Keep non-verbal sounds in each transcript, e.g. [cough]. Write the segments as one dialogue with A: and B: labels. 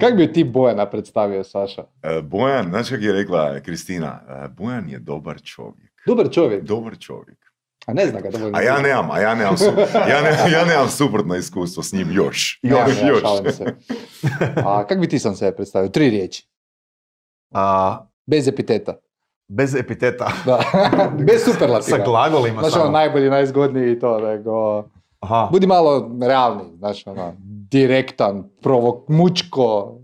A: Kako bi ti Bojana predstavio, Saša?
B: E, Bojan, znaš kako je rekla Kristina, e, Bojan je dobar čovjek.
A: Dobar čovjek.
B: Dobar čovjek.
A: A ne zna ga dovoljno.
B: A ja nemam, a ja nemam, su, [laughs] ja, ne, ja nemam suprotno iskustvo s njim još. Još,
A: ja,
B: još.
A: šalim se. [laughs] A kako bi ti sam sebe predstavio? Tri riječi.
C: A,
A: Bez epiteta.
C: Bez epiteta.
A: Da. [laughs] Bez superlativa.
C: Sa glagolima
A: Znaš, ono, najbolji, najzgodniji i to, nego...
C: Aha.
A: Budi malo realni, znaš, ono, direktan, provo, mučko,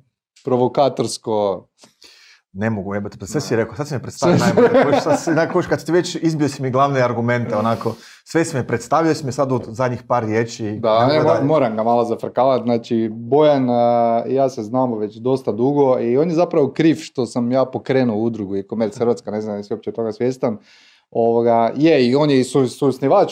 A: provokatorsko.
C: Ne mogu jebati, pa sve si rekao, sad si me predstavio najbolje. Sad si, kad ti već izbio si mi glavne argumente, onako, sve si me predstavio, si me sad u zadnjih par riječi.
A: Da, moram ga malo zafrkavati. Znači, Bojan a, i ja se znamo već dosta dugo i on je zapravo kriv što sam ja pokrenuo udrugu i Komerc Hrvatska, ne znam jesi uopće toga svjestan. Ovoga, je, i on je i su,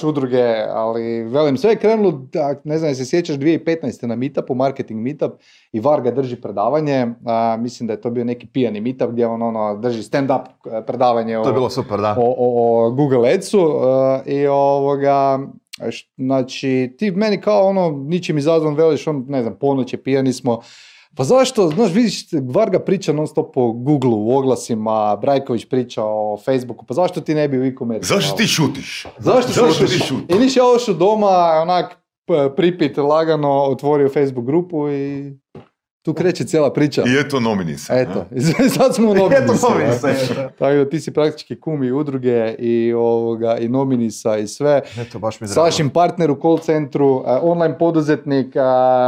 A: udruge, ali velim, sve je krenulo, da, ne znam, se sjećaš 2015. na meetupu, marketing meetup, i Varga drži predavanje, a, mislim da je to bio neki pijani meetup gdje on ono, drži stand-up e, predavanje
C: To
A: o,
C: bilo super, da.
A: o, o, o Google Adsu e, i ovoga, znači ti meni kao ono ničim izazvan veliš, on ne znam, ponoć je pijani smo, pa zašto, znaš, vidiš, Varga priča non stop o Google u oglasima, Brajković priča o Facebooku, pa zašto ti ne bi u e-commerce?
B: Zašto ti šutiš?
A: Zašto,
B: Zašto
A: ti
B: ti
A: šutiš? I niš ja ošao doma, onak, pripit lagano, otvorio Facebook grupu i tu kreće cijela priča.
B: I eto nomini se.
A: Eto, [laughs] sad smo u Nominisa. Tako da ti si praktički kum i udruge i, ovoga, i nominisa i sve.
C: Eto, baš mi je drago.
A: Sašin partner u call centru, eh, online poduzetnik, eh,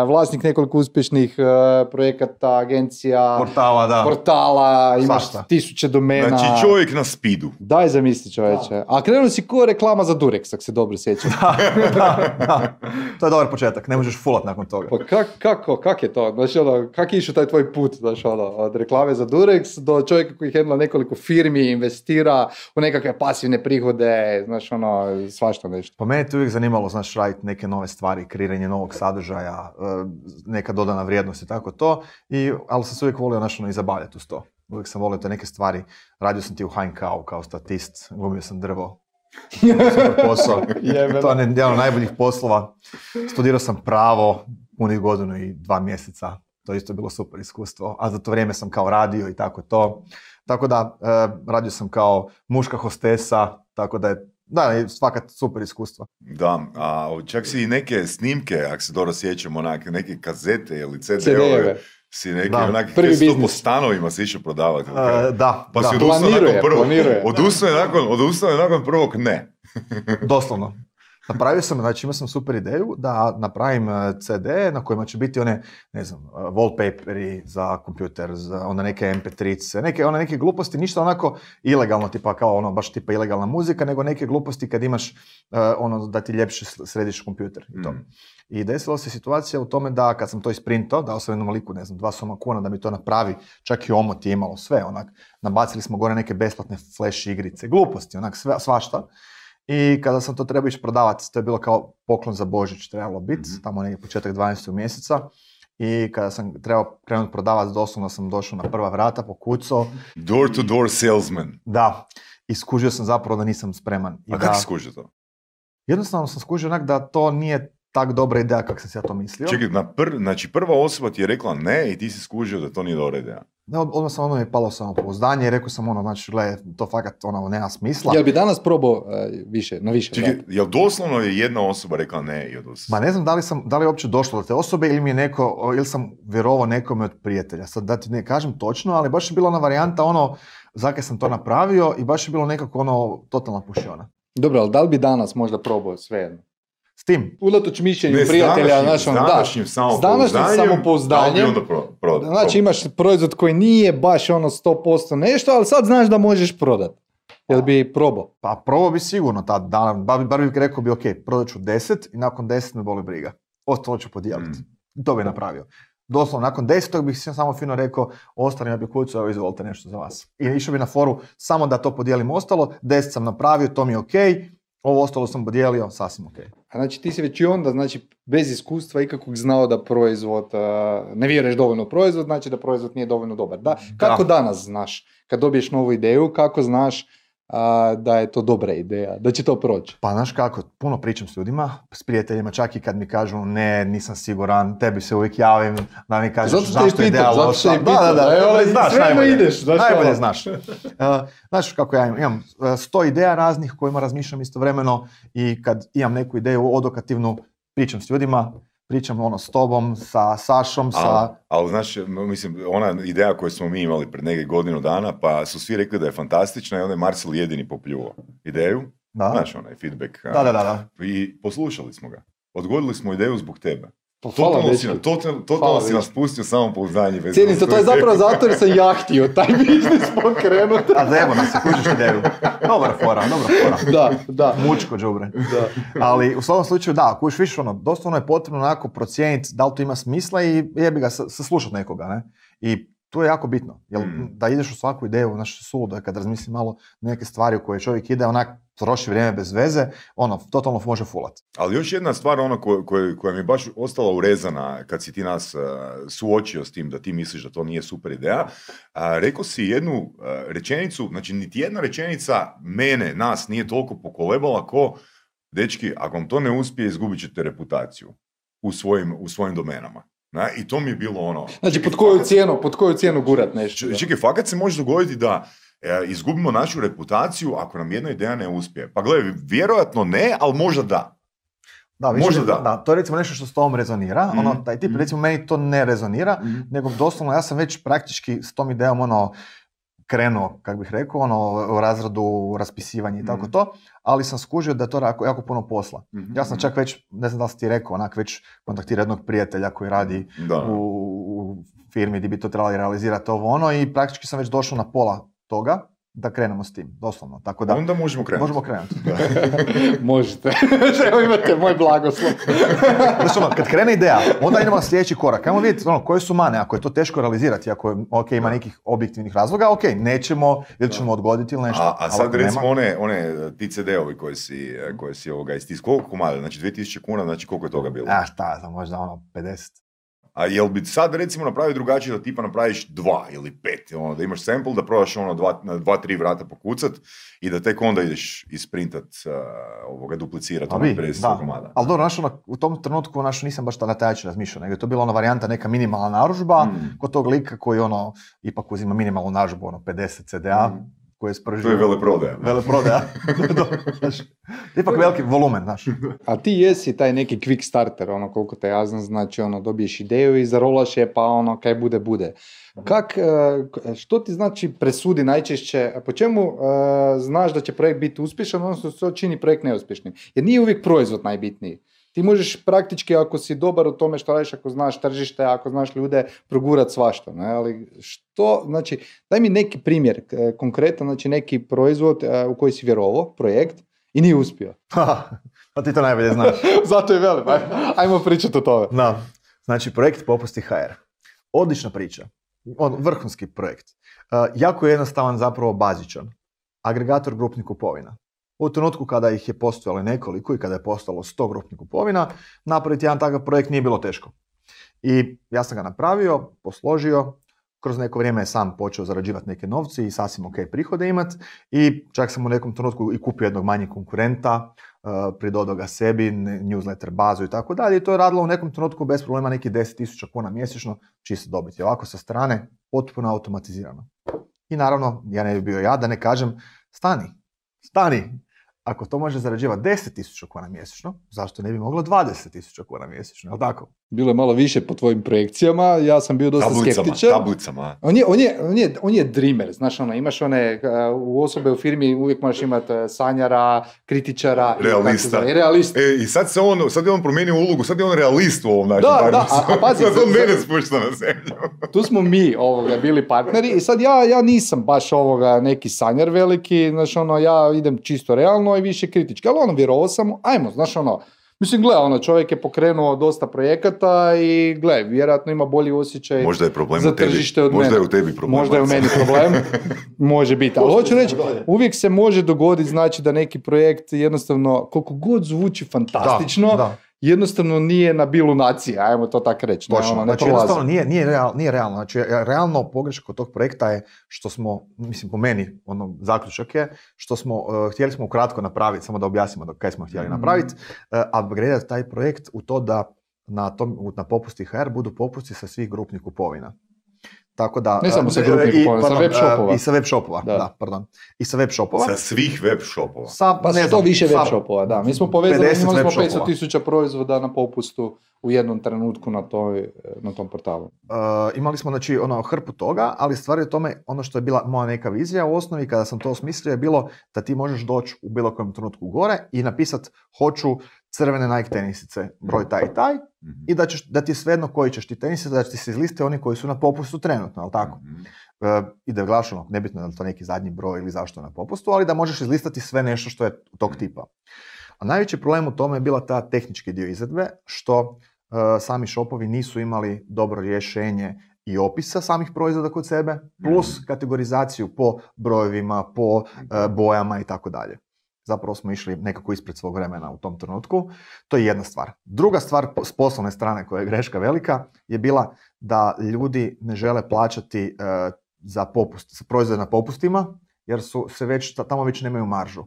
A: vlasnik nekoliko uspješnih eh, projekata, agencija,
C: Portala, da.
A: portala, imaš
C: Svašta.
A: tisuće domena.
B: Znači čovjek na spidu.
A: Daj zamisli čovječe. A krenuo si ko reklama za Durex, ako se dobro sjećam.
C: da, da. [laughs] To je dobar početak, ne možeš fulat nakon toga.
A: Pa kak, kako, kak je to? Znači, ono, kak je išao taj tvoj put, znači, ono, od reklame za Durex do čovjeka koji hendla nekoliko firmi, investira u nekakve pasivne prihode, znači, ono, svašta nešto.
C: Pa mene je uvijek zanimalo, znaš, raditi neke nove stvari, kreiranje novog sadržaja, e, neka dodana vrijednost i tako to, i, ali sam se uvijek volio, znaš, ono, i zabavljati uz to. Uvijek sam volio te neke stvari. Radio sam ti u HNK-u kao statist, glumio sam drvo. Super posao. [laughs] To je jedan od najboljih poslova. Studirao sam pravo punih godinu i dva mjeseca. To je isto bilo super iskustvo. A za to vrijeme sam kao radio i tako to. Tako da, e, radio sam kao muška hostesa, tako da je, da, i svaka super iskustva.
B: Da, a čak si i neke snimke, ako se dobro sjećam, onak, neke kazete ili CD-ove,
A: CD-eve.
B: Si neke,
C: Da.
B: onak,
A: Prvi
B: to po stanovima si išao prodavati. kaj?
C: da,
B: Pa
C: da,
B: si odustao
A: Planiruje,
B: nakon prvog,
A: planiruje.
B: odustao je nakon, odustao je nakon prvog ne. [laughs]
C: doslovno. Napravio sam, znači imao sam super ideju da napravim e, CD na kojima će biti one, ne znam, e, wallpaperi za kompjuter, za onda neke mp3, neke, one neke gluposti, ništa onako ilegalno, tipa kao ono, baš tipa ilegalna muzika, nego neke gluposti kad imaš e, ono da ti ljepše središ kompjuter i to.
B: Mm.
C: I desila se situacija u tome da kad sam to isprintao, dao sam jednom liku, ne znam, dva soma kuna da mi to napravi, čak i omot je imalo sve, onak, nabacili smo gore neke besplatne flash igrice, gluposti, onak, sve, svašta. I kada sam to trebao ići prodavati, to je bilo kao poklon za Božić trebalo biti,
B: Mhm.
C: tamo negdje početak 12. mjeseca. I kada sam trebao krenuti prodavati, doslovno sam došao na prva vrata, pokucao,
B: Door to door salesman.
C: da, i skužio sam zapravo da nisam spreman. I
B: A
C: da,
B: kako skužio to?
C: jednostavno sam skužio onak da to nije tak dobra ideja kako sam si ja to mislio.
B: Čekaj, na pr, znači prva osoba ti je rekla ne i ti si skužio da to nije dobra ideja.
C: Ne, od- odmah sam ono je palo samopouzdanje i rekao sam ono, znači, gle, to fakat ono, nema smisla.
A: Jel bi danas probao eh, više, na više?
B: Čekaj,
A: da?
B: jel doslovno je jedna osoba rekla ne i odustao?
C: Ma ne znam da li, sam, da li je uopće došlo do te osobe ili mi je neko, ili sam vjerovao nekome od prijatelja. Sad da ti ne kažem točno, ali baš je bila ona varijanta ono, zakaj sam to napravio i baš je bilo nekako ono, totalna pušiona.
A: Dobro, ali da li bi danas možda probao svejedno?
C: S tim,
A: Unatoč mišljenju prijatelja,
B: današnjim-
A: znaš,
B: s
A: ono, da.
B: današnjim
A: S današnjim
B: samopouzdanjem,
A: samopouzdanjem,
B: da li bi onda pro, pro,
A: Znači imaš proizvod koji nije baš ono 100% nešto, ali sad znaš da možeš prodat. Jel bi probao?
C: pa probao bi sigurno tad, da, bar, bar bih rekao bi, ok, prodat ću 10 i nakon 10 me boli briga. Ostalo ću podijeliti. To bi napravio. Doslovno, nakon 10 bih samo fino rekao, ostalima bi kucu, evo izvolite nešto za vas. I išao bi na foru samo da to podijelim ostalo, 10 sam napravio, to mi je ok, ovo ostalo sam podijelio, sasvim ok.
A: A Znači ti si već i onda, znači bez iskustva ikakvog znao da proizvod, ne vjeruješ dovoljno u proizvod, znači da proizvod nije dovoljno dobar. Da? Kako danas znaš, kad dobiješ novu ideju, kako znaš a, da je to dobra ideja, da će to proći?
C: Pa znaš kako, puno pričam s ljudima, s prijateljima, čak i kad mi kažu ne, nisam siguran, tebi se uvijek javim, da mi kažeš
A: Zato
C: zašto je ideja loša. Da, da, da,
A: evo,
C: najbolje znaš, najbolje.
A: ideš, znaš
C: najbolje
A: ono.
C: znaš. Uh, znaš kako ja imam, imam sto ideja raznih kojima razmišljam istovremeno i kad imam neku ideju odokativnu, pričam s ljudima, pričam ono s tobom, sa Sašom, sa...
B: Ali, ali znaš, mislim, ona ideja koju smo mi imali pred neke godinu dana, pa su svi rekli da je fantastična i onda je Marcel jedini popljuvao ideju.
C: Da,
B: Znaš, onaj feedback.
C: da, da, da. da.
B: I poslušali smo ga. Odgodili smo ideju zbog tebe.
A: Pa hvala,
B: Totalno si, totalno, si nas pustio samo pouzdanje.
A: Cijenim
B: uz
A: to, je zapravo zato jer sam ja htio taj [laughs] biznis pokrenut.
C: A zajebo nas se kužiš ideju. Dobra fora, dobra fora.
A: da, da.
C: Mučko džubre.
A: da.
C: Ali u svakom slučaju da, ako još više ono, doslovno je potrebno onako procijeniti da li to ima smisla i jebi ga sa- saslušati nekoga, ne? I to je jako bitno, jer
B: Mm.
C: da ideš u svaku ideju, znaš, suludo je kad razmisli malo neke stvari u koje čovjek ide, onak troši vrijeme bez veze, ono, totalno može fulat.
B: Ali još jedna stvar ono ko- ko- koja mi je baš ostala urezana kad si ti nas uh, suočio s tim da ti misliš da to nije super ideja, a, rekao si jednu uh, rečenicu, znači niti jedna rečenica mene, nas nije toliko pokolebala ko dečki, ako vam to ne uspije, izgubit ćete reputaciju u svojim, u svojim domenama. Na, I to mi je bilo ono...
A: Znači,
B: čekaj,
A: pod koju
B: fakat-
A: cijenu, pod koju cijenu gurat nešto?
B: Čekaj, fakat se može dogoditi da izgubimo našu reputaciju ako nam jedna ideja ne uspije. Pa gledaj, vjerojatno ne, ali možda da.
C: Da, više,
B: Možda da.
C: To je recimo nešto što s tom rezonira,
B: Mhm,
C: ono, taj tip,
B: mhm.
C: recimo meni to ne rezonira, nego doslovno ja sam već praktički s tom idejom ono, krenuo, kako bih rekao, ono, u razradu, raspisivanje i tako
B: Mhm.
C: to, ali sam skužio da je to jako, jako puno posla.
B: Mhm,
C: Ja sam čak već, ne znam da li si ti rekao, onak već kontaktirao jednog prijatelja koji radi
B: Da.
C: u, u firmi gdje bi to trebali realizirati ovo ono i praktički sam već došao na pola toga da krenemo s tim, doslovno. Tako da,
B: Onda možemo krenuti.
C: možemo krenuti. [laughs]
A: Možete. [laughs] Evo imate moj blagoslov. [laughs]
C: Znači, ono, kad krene ideja, onda idemo na sljedeći korak. Ajmo vidjeti ono, koje su mane, ako je to teško realizirati, ako je, ok, ima nekih objektivnih razloga, ok, nećemo ili ćemo odgoditi ili nešto.
B: A, a sad recimo
C: nema-
B: one, one ti CD-ovi koje si, koje si ovoga istis, koliko komada, znači 2000 kuna, znači koliko je toga bilo?
C: A šta, možda ono 50.
B: A jel bi sad recimo napravio drugačije da tipa napraviš dva ili pet, ono, da imaš sample, da probaš ono dva, na dva, tri vrata pokucat i da tek onda ideš isprintat, uh, ovoga, duplicirat ono
C: bi,
B: 50
C: da.
B: komada.
C: Ali dobro, znaš, ono, u tom trenutku znaš, nisam baš na taj razmišljao, nego je to bila ona varijanta neka minimalna narudžba
B: Mm.
C: kod tog lika koji ono, ipak uzima minimalnu narudžbu, ono 50 CDA,
B: Mm.
C: Koji je spržio.
B: To je veleprodaja.
C: Veleprodaja. [laughs] Znaš, ipak veliki volumen, znaš.
A: A ti jesi taj neki quick starter, ono koliko te ja znam, znači ono dobiješ ideju i zarolaš je pa ono kaj bude bude. Kak, e, k- što ti znači presudi najčešće, po čemu e, znaš da će projekt biti uspješan, odnosno što čini projekt neuspješnim? Jer nije uvijek proizvod najbitniji. Ti možeš praktički, ako si dobar u tome što radiš, ako znaš tržište, ako znaš ljude, progurat svašta. Ne? Ali što, znači, daj mi neki primjer, konkretan, znači neki proizvod e, u koji si vjerovao, projekt, i nije uspio. [laughs]
C: pa ti to najbolje znaš. [laughs]
A: Zato je velim, aj- ajmo pričati o tome.
C: Da. Znači, projekt Popusti HR. Odlična priča. On, vrhunski projekt. Uh, jako je jednostavan, zapravo bazičan. Agregator grupnih kupovina. U trenutku kada ih je postojalo nekoliko i kada je postalo 100 grupnih kupovina, napraviti jedan takav projekt nije bilo teško. I ja sam ga napravio, posložio, kroz neko vrijeme je sam počeo zarađivati neke novce i sasvim ok prihode imat i čak sam u nekom trenutku i kupio jednog manjeg konkurenta, uh, pridodao ga sebi, ne- newsletter bazu i tako dalje i to je radilo u nekom trenutku bez problema neki 10.000 kuna mjesečno čista dobit. I ovako sa strane potpuno automatizirano. I naravno, ja ne bi bio ja da ne kažem stani, stani. Ako to može zarađivati 10.000 kuna mjesečno, zašto ne bi moglo 20.000 kuna mjesečno, jel tako?
A: Bilo je malo više po tvojim projekcijama, ja sam bio dosta
B: Tablicama,
A: skeptičan.
B: tablicama.
A: On je, on, je, on, je, on je dreamer, znaš ono, imaš one, u osobe u firmi uvijek možeš imati uh, sanjara, kritičara,
B: Realista.
A: i realista.
B: E, i sad se on, sad je on promijenio ulogu, sad je on realist u ovom našem
A: Da, da, a- a pazi, [laughs]
B: sad on mene spušta na zemlju.
A: Tu smo mi ovoga bili partneri i sad ja, ja nisam baš ovoga neki sanjar veliki, znaš ono, ja idem čisto realno i više kritički, ali ono, vjerovao sam, ajmo, znaš ono, Mislim, gle, ono, čovjek je pokrenuo dosta projekata i gle, vjerojatno ima bolji osjećaj
B: Možda je problem
A: za
B: u tebi.
A: tržište od
B: Možda
A: mene.
B: je u tebi problem.
A: Možda je u meni problem, [laughs] može biti. Ali hoću reći, uvijek se može dogoditi znači da neki projekt jednostavno, koliko god zvuči fantastično,
C: Da, da.
A: Jednostavno nije na bilu nacije, ajmo to tako reći. ne,
C: Točno,
A: ono, ne
C: znači
A: prolazi.
C: jednostavno nije, nije, real, nije realno. Znači, e, realno pogreška kod tog projekta je što smo, mislim po meni, ono, zaključak je, što smo, e, htjeli smo ukratko napraviti, samo da objasnimo do kaj smo htjeli
A: Mhm.
C: napraviti, uh, upgradeati taj projekt u to da na, tom, na popusti HR budu popusti sa svih grupnih kupovina. Tako da...
A: Ne samo sa
C: e,
A: grupnih sa web shopova.
C: e, I sa web shopova,
A: Da.
C: da. pardon. I sa web shopova.
B: Sa svih web shopova.
C: Sa,
A: Pa
C: ne znam,
A: više web shopova, da. Mi smo povezali,
C: 50
A: imali smo 500
C: shopova.
A: tisuća proizvoda na popustu u jednom trenutku na, toj, na tom portalu.
C: Uh, imali smo znači ono hrpu toga, ali stvar je u tome, ono što je bila moja neka vizija u osnovi kada sam to osmislio je bilo da ti možeš doći u bilo kojem trenutku gore i napisat hoću crvene Nike tenisice, broj taj i taj
B: Mhm.
C: i da, ćeš, da ti je svejedno koji ćeš ti tenisice, da će ti se izliste oni koji su na popustu trenutno, ali tako?
B: Mhm.
C: Uh, I da gledaš ono, nebitno je li to neki zadnji broj ili zašto je na popustu, ali da možeš izlistati sve nešto što je tog tipa. A najveći problem u tome je bila ta tehnički dio izvedbe, što uh, sami shopovi nisu imali dobro rješenje i opisa samih proizvoda kod sebe, plus kategorizaciju po brojevima, po uh, bojama i tako dalje. Zapravo smo išli nekako ispred svog vremena u tom trenutku. To je jedna stvar. Druga stvar s poslovne strane koja je greška velika je bila da ljudi ne žele plaćati uh, za popust, za proizvode na popustima, jer su se već, tamo već nemaju maržu.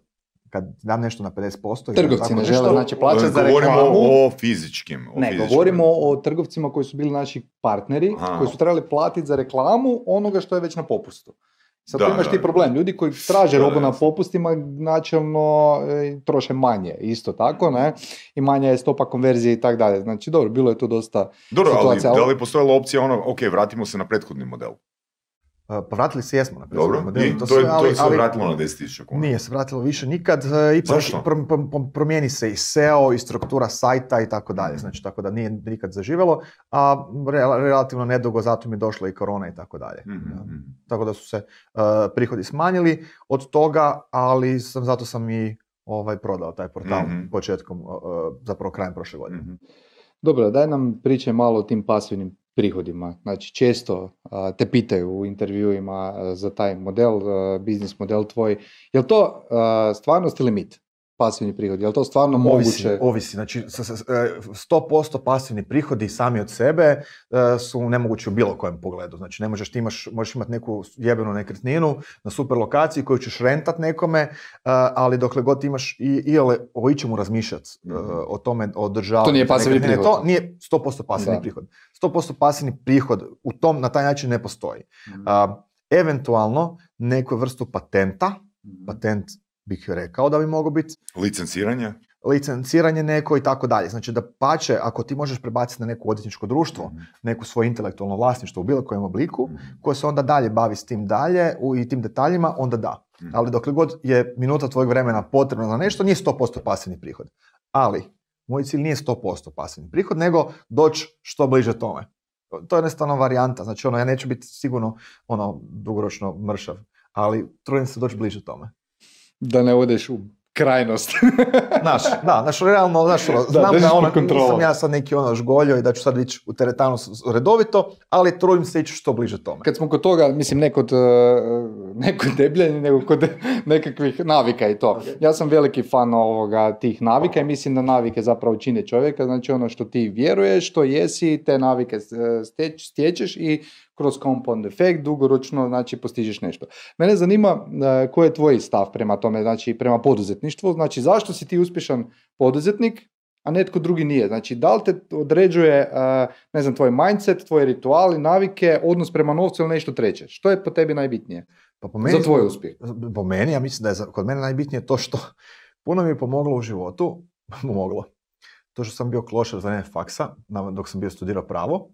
C: Kad dam nešto na 50%... ili
A: Trgovci ne
C: nešto,
A: žele, znači plaćati za
B: Govorimo
A: reklamu.
B: o fizičkim. O
A: Ne,
B: fizičkim.
A: govorimo o trgovcima koji su bili naši partneri,
B: Aha.
A: koji su trebali platiti za reklamu onoga što je već na popustu. Sad
B: Da,
A: tu imaš
B: da,
A: ti problem. Ljudi koji traže robu na popustima načelno e, troše manje, isto tako, ne? I manja je stopa konverzije i tako dalje. Znači, dobro, bilo je tu dosta...
B: Dobro, ali
A: situacija, ali-
B: da li postojala opcija ono, ok, vratimo se na prethodni model.
C: Uh, Pa vratili se jesmo na
B: Dobro,
C: prethodni model,
B: i to,
C: sve,
B: to
C: ali-
B: je se
C: ali
B: vratilo na 10.000 kuna.
C: Nije se vratilo više nikad. e, Ipak
B: Zašto?
C: prom- prom- prom- promijeni se i SEO i struktura sajta i tako dalje. Znači, tako da nije nikad zaživjelo, a re- relativno nedugo zato mi je došla i korona i tako dalje.
B: Mhm,
C: Ja.
B: mhm.
C: Tako da su se uh, prihodi smanjili od toga, ali sam, zato sam i ovaj, prodao taj portal
B: Mhm.
C: početkom, uh, zapravo krajem prošle godine.
B: Mhm.
A: Dobro, daj nam pričaj malo o tim pasivnim prihodima. Znači, često te pitaju u intervjuima za taj model, biznis model tvoj. Je li to stvarnost ili mit? Pasivni prihod, je li to stvarno
C: Ovisi,
A: moguće?
C: ovisi. Znači, s- s- e, 100% pasivni prihodi sami od sebe e, su nemogući u bilo kojem pogledu. Znači, ne možeš, ti imaš, možeš imati neku jebenu nekretninu na super lokaciji koju ćeš rentat nekome, e, ali dokle god imaš i, i o ičemu razmišljati, e, o tome, o održavanju.
A: To nije pasivni prihod.
C: To nije 100% pasivni
A: Da.
C: prihod. 100% pasivni prihod u tom, na taj način ne postoji.
A: Mhm.
C: A, eventualno, neku vrstu patenta, patent bih rekao da bi mogao biti,
B: Licenciranje?
C: licenciranje neko i tako dalje. Znači da pače, ako ti možeš prebaciti na neko odvjetničko društvo, neko svoje intelektualno vlasništvo u bilo kojem obliku, koje se onda dalje bavi s tim dalje u, i tim detaljima, onda da.
B: Mhm.
C: Ali dokle god je minuta tvojeg vremena potrebna za nešto, nije 100% pasivni prihod. Ali, moj cilj nije 100% pasivni prihod, nego doći što bliže tome. To je jednostavno varijanta, znači ono, ja neću biti sigurno ono, dugoročno mršav, ali trudim se doći bliže tome.
A: Da ne odeš u krajnost. [laughs]
C: Znaš, da, znaš, realno, znaš, ono, znam da
A: pod
C: ono, nisam ja sad neki ono žgoljo i da ću sad ići u teretanu redovito, ali trudim se ići što bliže tome.
A: Kad smo kod toga, mislim, ne kod, uh, ne kod debljanja, nego kod [laughs] nekakvih navika i to. Ja sam veliki fan ovoga, tih navika i mislim da navike zapravo čine čovjeka, znači ono što ti vjeruješ, što jesi, te navike steć- stječeš i kroz compound efekt dugoročno znači postižeš nešto. Mene zanima uh, koji je tvoj stav prema tome, znači prema poduzetništvu, znači zašto si ti uspješan poduzetnik, a netko drugi nije. Znači, da li te određuje, uh, ne znam, tvoj mindset, tvoji rituali, navike, odnos prema novcu ili nešto treće? Što je po tebi najbitnije
C: Pa po meni,
A: za tvoj uspjeh?
C: po meni, ja mislim da je kod mene najbitnije to što puno mi je pomoglo u životu, [laughs] pomoglo. To što sam bio klošar za vrijeme faksa, dok sam bio studirao pravo,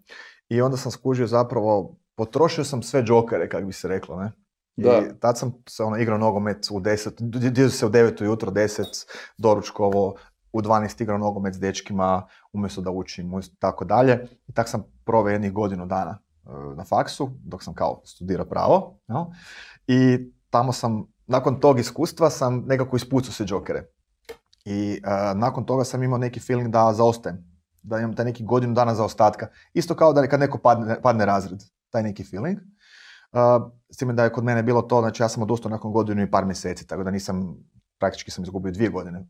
C: i onda sam skužio zapravo, potrošio sam sve džokere, kako bi se reklo, ne? I
A: Da.
C: tad sam se ono igrao nogomet u 10, dio se u 9 ujutro, 10, doručkovo, u 12 igrao nogomet s dečkima, umjesto da učim, umjesto tako dalje. I tak sam proveo jednih godinu dana e, na faksu, dok sam kao studirao pravo. jel? I tamo sam, nakon tog iskustva sam nekako ispucao se džokere. I e, nakon toga sam imao neki feeling da zaostajem. Da imam taj neki godinu dana zaostatka. Isto kao da kad neko padne, padne razred. Taj neki feeling. Uh, s time da je kod mene bilo to, znači ja sam odustao nakon godinu i par mjeseci, tako da nisam, praktički sam izgubio dvije godine uh,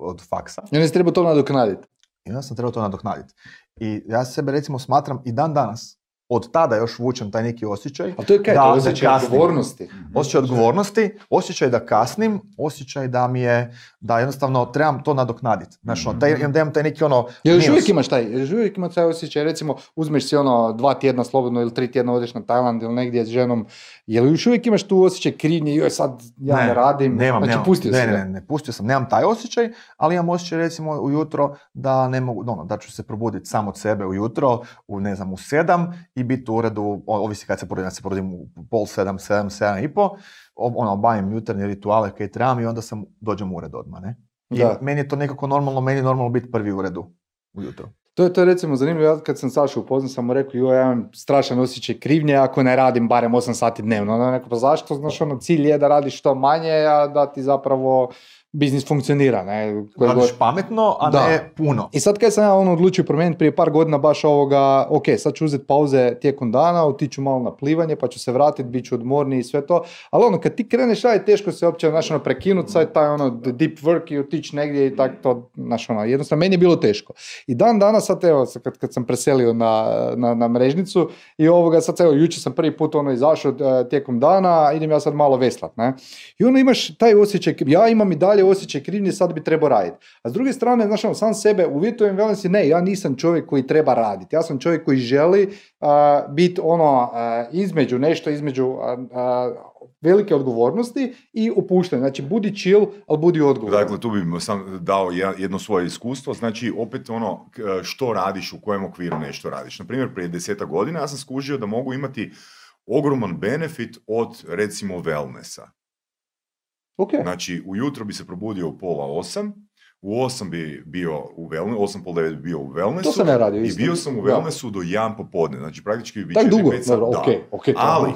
C: od faksa.
A: Ja ne treba to nadoknaditi.
C: I onda sam trebao to nadoknaditi. I ja sebe recimo smatram i dan danas, od tada još vučem taj neki osjećaj.
A: A to je kaj,
C: da-
A: to je osjećaj
C: kasnim.
A: odgovornosti.
C: Osjećaj odgovornosti, osjećaj da kasnim, osjećaj da mi je, da jednostavno trebam to nadoknaditi. Znaš, ono, taj,
A: Mhm.
C: da imam taj neki ono
A: Jel još uvijek imaš taj, još uvijek imaš taj osjećaj, recimo uzmeš si ono dva tjedna slobodno ili tri tjedna odeš na Tajland ili negdje s ženom, jel još uvijek imaš tu osjećaj krivnje, joj sad ja ne, radim,
C: Nemam,
A: znači
C: nemam.
A: pustio
C: ne,
A: si
C: ne, ne, ne, pustio sam, nemam taj osjećaj, ali imam osjećaj recimo ujutro da ne mogu, ono, da ću se probuditi sam od sebe ujutro, u ne znam, u sedam i biti u uredu, ovisi kad se probudim, ja se probudim u pol sedam, sedam, sedam i po, ono, obavim jutarnje rituale kaj trebam i onda sam, dođem u ured odmah, ne? I
A: Da.
C: meni je to nekako normalno, meni je normalno biti prvi u uredu ujutro.
A: To je, to je recimo zanimljivo, ja kad sam Sašu upoznao sam mu rekao, joj, ja imam strašan osjećaj krivnje ako ne radim barem 8 sati dnevno. Je rekao, pa zašto? Znaš, ono, cilj je da radiš što manje, a da ti zapravo biznis funkcionira, ne?
C: Radiš pametno, a
A: Da.
C: ne puno.
A: I sad kad sam ja ono odlučio promijeniti prije par godina baš ovoga, ok, sad ću uzeti pauze tijekom dana, otiću malo na plivanje, pa ću se vratiti, bit ću odmorniji i sve to, ali ono, kad ti kreneš raditi, teško se uopće, znaš, ono, prekinut sad taj ono deep work i otići negdje i tak to, znaš, ono, jednostavno, meni je bilo teško. I dan danas, sad evo, kad, kad sam preselio na, na, na mrežnicu i ovoga, sad evo, jučer sam prvi put ono izašao e, tijekom dana, idem ja sad malo veslat, ne? I onda imaš taj osjećaj, ja imam i dalje osjećaj krivnje, sad bi trebao raditi. A s druge strane, znaš, ono, sam sebe uvjetujem, velim si, ne, ja nisam čovjek koji treba raditi. Ja sam čovjek koji želi biti ono a, između, nešto između a, velike odgovornosti i opuštanja. Znači, budi chill, ali budi odgovoran.
B: Dakle, tu bi sam dao jedno svoje iskustvo, znači opet ono što radiš, u kojem okviru nešto radiš. Naprimjer, prije deseta godina ja sam skužio da mogu imati ogroman benefit od recimo wellnessa.
A: Ok,
B: Znači, ujutro bi se probudio u pola osam, u osam bi bio u wellnessu, osam pol devet bi bio u wellnessu.
A: to sam ja radio
B: I bio sam u
A: Da.
B: wellnessu do jedan popodne, znači praktički bi četiri,
A: dugo,
B: pet sati-
A: dobro,
B: da.
A: ok, ok. to-
B: Ali,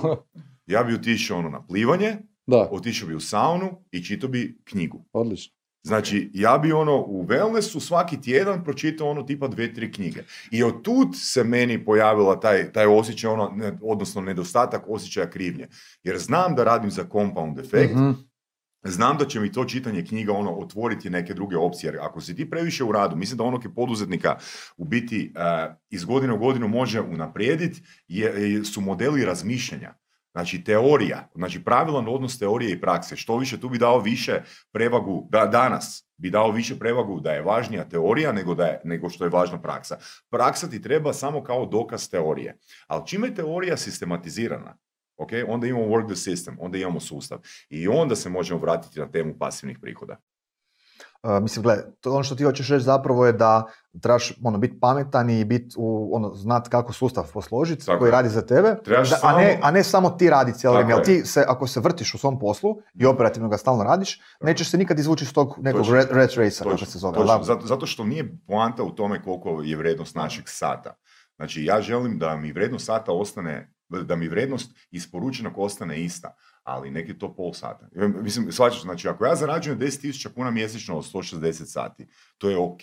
B: ja bi otišao ono na plivanje,
A: da,
B: otišao bi u saunu i čitao bi knjigu.
A: odlično.
B: Znači, ja bi ono u wellnessu svaki tjedan pročitao ono tipa dve, tri knjige. I od tud se meni pojavila taj, taj osjećaj, ono, ne- odnosno nedostatak osjećaja krivnje. Jer znam da radim za compound effect,
A: Mhm.
B: Znam da će mi to čitanje knjiga ono otvoriti neke druge opcije. Jer ako si ti previše u radu, mislim da onog je poduzetnika u biti eh, iz godine u godinu može unaprijediti je, je- su modeli razmišljanja. Znači teorija, znači pravilan odnos teorije i prakse. Što više tu bi dao više prevagu, da danas bi dao više prevagu da je važnija teorija nego, da je, nego što je važna praksa. Praksa ti treba samo kao dokaz teorije. Ali čime je teorija sistematizirana, ok, onda imamo work the system, onda imamo sustav. I onda se možemo vratiti na temu pasivnih prihoda.
C: Uh, mislim, gle, to ono što ti hoćeš reći zapravo je da trebaš ono, biti pametan i biti u, ono, znat kako sustav posložiti koji
B: je.
C: radi za tebe, a, ne,
B: samo-
C: a ne samo ti radi cijelo vrijeme. Jer ti se, ako se vrtiš u svom poslu i operativno ga stalno radiš, nećeš se nikad izvući iz tog nekog red, red race kako se zove.
B: zato, zato što nije poanta u tome koliko je vrednost našeg sata. Znači, ja želim da mi vrednost sata ostane, da mi vrednost isporučenog ostane ista, ali neki to pol sata. Ja, Mislim, shvaćaš, znači, ako ja zarađujem 10.000 kuna mjesečno od 160 sati, to je ok.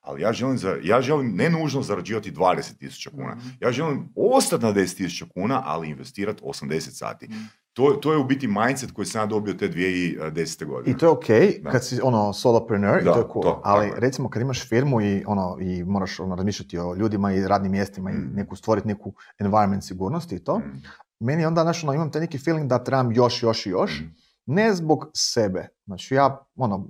B: Ali ja želim, za, ja želim ne nužno zarađivati 20.000 kuna.
A: Mhm.
B: Ja želim ostati na 10.000 kuna, ali investirati 80 sati. To, to je u biti mindset koji sam ja dobio te 2010. godine.
C: I to je ok
B: Da.
C: kad si ono solopreneur
B: Da,
C: i to je cool.
B: to,
C: ali recimo kad imaš firmu i ono i moraš ono, razmišljati o ljudima i radnim mjestima i
B: Mm.
C: neku stvoriti neku environment sigurnosti i to,
B: Mm.
C: meni onda znaš, ono, imam taj neki feeling da trebam još, još i još,
B: Mm.
C: ne zbog sebe. Znači ja, ono,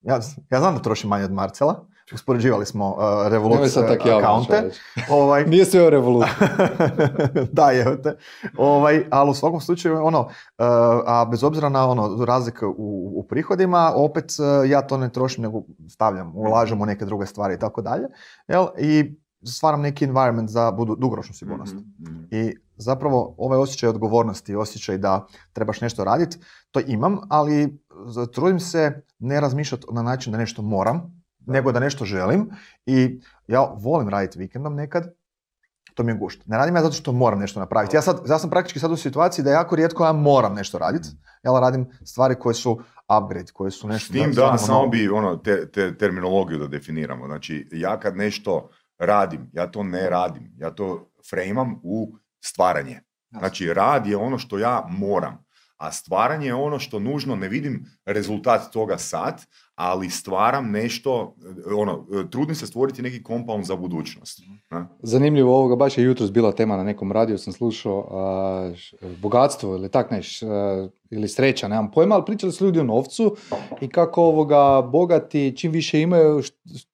C: ja, ja znam da trošim manje od Marcela, uspoređivali smo uh,
A: tak
C: uh, akaunte. ovaj, [laughs]
A: Nije sve o revoluciji. [laughs]
C: da, je te. Ovaj, ali u svakom slučaju, ono, uh, a bez obzira na ono, razlike u, u prihodima, opet uh, ja to ne trošim, nego stavljam, ulažem u neke druge stvari i tako dalje. Jel? I stvaram neki environment za budu, dugoročnu sigurnost.
B: Mhm, mhm.
C: I zapravo ovaj osjećaj odgovornosti, osjećaj da trebaš nešto raditi, to imam, ali z- trudim se ne razmišljati na način da nešto moram, nego da nešto želim i ja volim raditi vikendom nekad, to mi je gušt. Ne radim ja zato što moram nešto napraviti. Ja, sad, ja sam praktički sad u situaciji da jako rijetko ja moram nešto raditi. Ja radim stvari koje su upgrade, koje su
B: S
C: nešto...
B: tim da,
C: stvarno
B: samo bi ono, te, te terminologiju da definiramo. Znači, ja kad nešto radim, ja to ne radim. Ja to frejmam u stvaranje. Znači, rad je ono što ja moram. A stvaranje je ono što nužno ne vidim rezultat toga sad, ali stvaram nešto, ono, trudim se stvoriti neki compound za budućnost. ne?
A: Zanimljivo ovoga, baš je jutros bila tema na nekom radiju, sam slušao a, š- bogatstvo ili tak neš, ili sreća, nemam pojma, ali pričali su ljudi o novcu i kako ovoga bogati čim više imaju,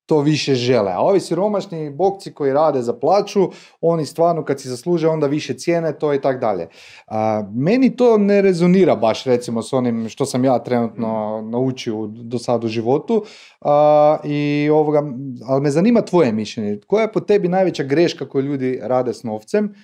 A: to više žele. A ovi siromašni bokci koji rade za plaću, oni stvarno kad si zasluže onda više cijene to i tak dalje. A, meni to ne rezonira baš recimo s onim što sam ja trenutno naučio u- do sad u životu. A, i ovoga, ali me zanima tvoje mišljenje. Koja je po tebi najveća greška koju ljudi rade s novcem?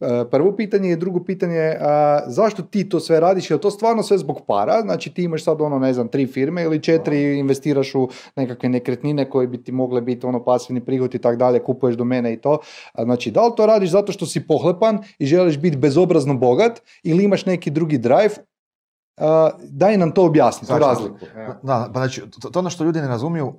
A: E, Prvo pitanje i drugo pitanje, a, zašto ti to sve radiš? Je to stvarno sve zbog para? Znači ti imaš sad ono, ne znam, tri firme ili četiri, investiraš u nekakve nekretnine koje bi ti mogle biti ono pasivni prihod i tak dalje, kupuješ domene i to. Znači, da li to radiš zato što si pohlepan i želiš biti bezobrazno bogat ili imaš neki drugi drive? A, daj nam to objasni, tu razliku.
C: Da, pa znači, to, to ono što ljudi ne razumiju, uh,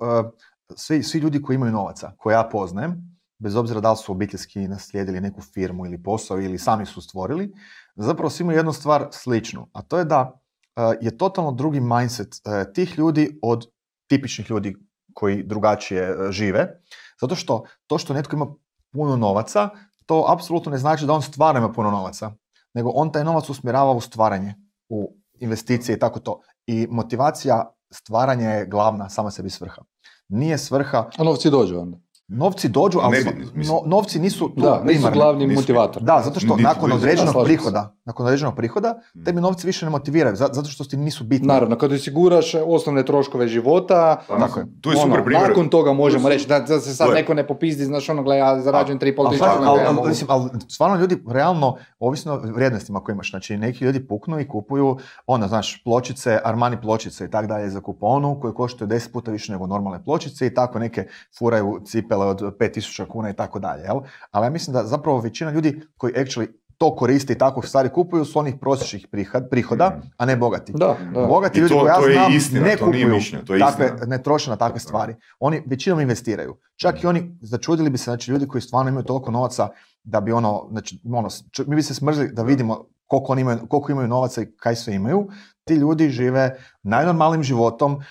C: svi, svi ljudi koji imaju novaca, koje ja poznajem, bez obzira da li su obiteljski naslijedili neku firmu ili posao ili sami su stvorili, zapravo svi imaju jednu stvar sličnu, a to je da uh, je totalno drugi mindset uh, tih ljudi od tipičnih ljudi koji drugačije uh, žive, zato što to što netko ima puno novaca, to apsolutno ne znači da on stvarno ima puno novaca, nego on taj novac usmjerava u stvaranje, u investicije i tako to. I motivacija stvaranja je glavna, sama sebi svrha. Nije svrha,
A: A novci dođu onda.
C: Novci dođu, ali
B: Ne
C: no- novci nisu tu
A: Da, nisu
C: primarni.
A: glavni
B: nisu-
A: motivator.
C: Da, zato što
B: Niti
C: nakon određenog
A: Da,
C: prihoda, nakon određenog prihoda, tebi novci više ne motiviraju, za- zato što ti nisu bitni.
A: Naravno, kad osiguraš osnovne troškove života,
C: Tako je.
B: Tu je
A: ono,
B: super primjer.
A: nakon toga možemo reći da, da se sad neko ne popizdi, znaš ono, gle, ja zarađujem 3,5
C: Ali,
A: tisuća
C: ali, ali, stvarno ljudi realno, ovisno o vrijednostima koje imaš, znači neki ljudi puknu i kupuju, ono, znaš, pločice, Armani pločice i tak dalje za kuponu, koje koštaju 10 puta više nego normalne pločice i tako neke furaju cipele od 5000 kuna i tako dalje, jel? Ali ja mislim da zapravo većina ljudi koji actually to koriste i tako stvari kupuju su onih prosječnih prihod- prihoda, a ne bogati.
A: Da, da.
C: Bogati
B: I
C: ljudi
B: to-
C: koje ja
B: to je
C: znam
B: istina,
C: ne
B: to nije
C: kupuju
B: mišljenje, to je
C: takve,
B: istina.
C: ne troše na takve stvari. Oni većinom investiraju. Čak i oni, začudili bi se, znači ljudi koji stvarno imaju toliko novaca da bi ono, znači, ono, mi bi se smrzli da vidimo koliko, oni imaju, koliko imaju novaca i kaj sve imaju. Ti ljudi žive najnormalnim životom, uh,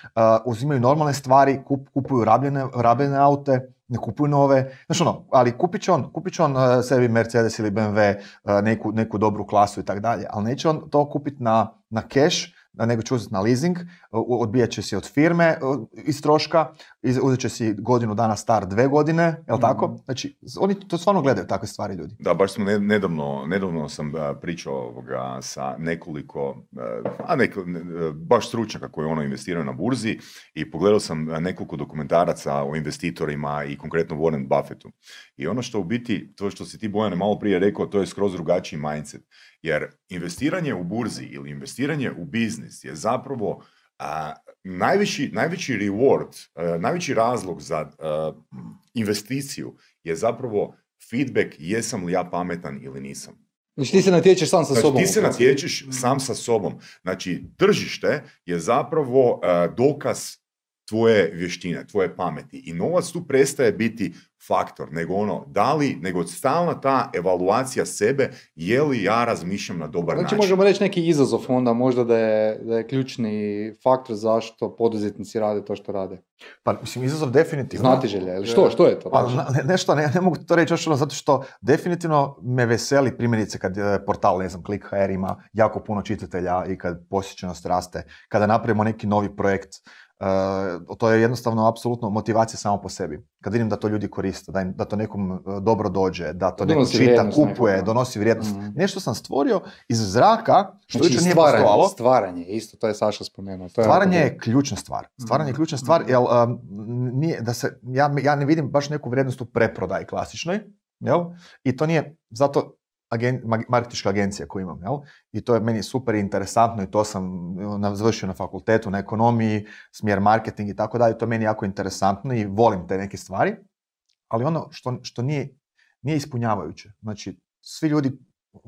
C: uzimaju normalne stvari, kup- kupuju rabljene, rabljene aute, ne kupuju nove, znaš ono, ali kupit će on, kupit će on uh, sebi Mercedes ili BMW, uh, neku, neku dobru klasu i tako dalje, ali neće on to kupiti na, na cash, nego će uzeti na leasing, odbijat će si od firme iz troška, uzet će si godinu dana star dve godine, jel tako? Znači, oni to stvarno gledaju takve stvari ljudi.
B: Da, baš smo ne- nedavno, nedavno sam pričao ovoga sa nekoliko, a, neko, ne- baš stručnjaka koji ono investiraju na burzi i pogledao sam nekoliko dokumentaraca o investitorima i konkretno Warren Buffettu. I ono što u biti, to što si ti Bojane malo prije rekao, to je skroz drugačiji mindset. Jer investiranje u burzi ili investiranje u biznis je zapravo a, najveći, najveći reward, a, najveći razlog za a, investiciju je zapravo feedback jesam li ja pametan ili nisam.
A: Znači ti se natječeš sam sa
B: Znači
A: sobom.
B: ti se natječeš sam sa sobom. Znači tržište je zapravo e, dokaz tvoje vještine, tvoje pameti. I novac tu prestaje biti faktor, nego ono, da li, nego stalna ta evaluacija sebe, je li ja razmišljam na dobar
A: Znači
B: način.
A: možemo reći neki izazov onda možda da je, da je ključni faktor zašto poduzetnici rade to što rade.
C: Pa, mislim, izazov definitivno.
A: Znati želje, ili što, što je to?
C: Pa, ne, nešto, ne, ne mogu to reći još ono, zato što definitivno me veseli primjerice kad e, portal, ne znam, Click.hr ima jako puno čitatelja i kad posjećenost raste, kada napravimo neki novi projekt, e, to je jednostavno apsolutno motivacija samo po sebi. Kad vidim da to ljudi koriste, da, im, da to nekom e, dobro dođe, da to neko čita, kupuje,
A: nekakvu.
C: donosi vrijednost.
A: Mhm.
C: Nešto sam stvorio iz zraka, što
A: Znači
C: nije
A: stvaranje,
C: postojalo.
A: stvaranje, isto to je Saša spomenuo. To je
C: Stvaranje je ključna stvar. Stvaranje je
A: Mhm.
C: ključna stvar, jer um, nije, da se, ja, ja ne vidim baš neku vrijednost u preprodaji klasičnoj, jel? I to nije zato agen, marketinška agencija koju imam, jel? I to je meni super interesantno i to sam na, završio na fakultetu, na ekonomiji, smjer marketing i tako dalje, to je meni jako interesantno i volim te neke stvari, ali ono što, što nije, nije ispunjavajuće. Znači, svi ljudi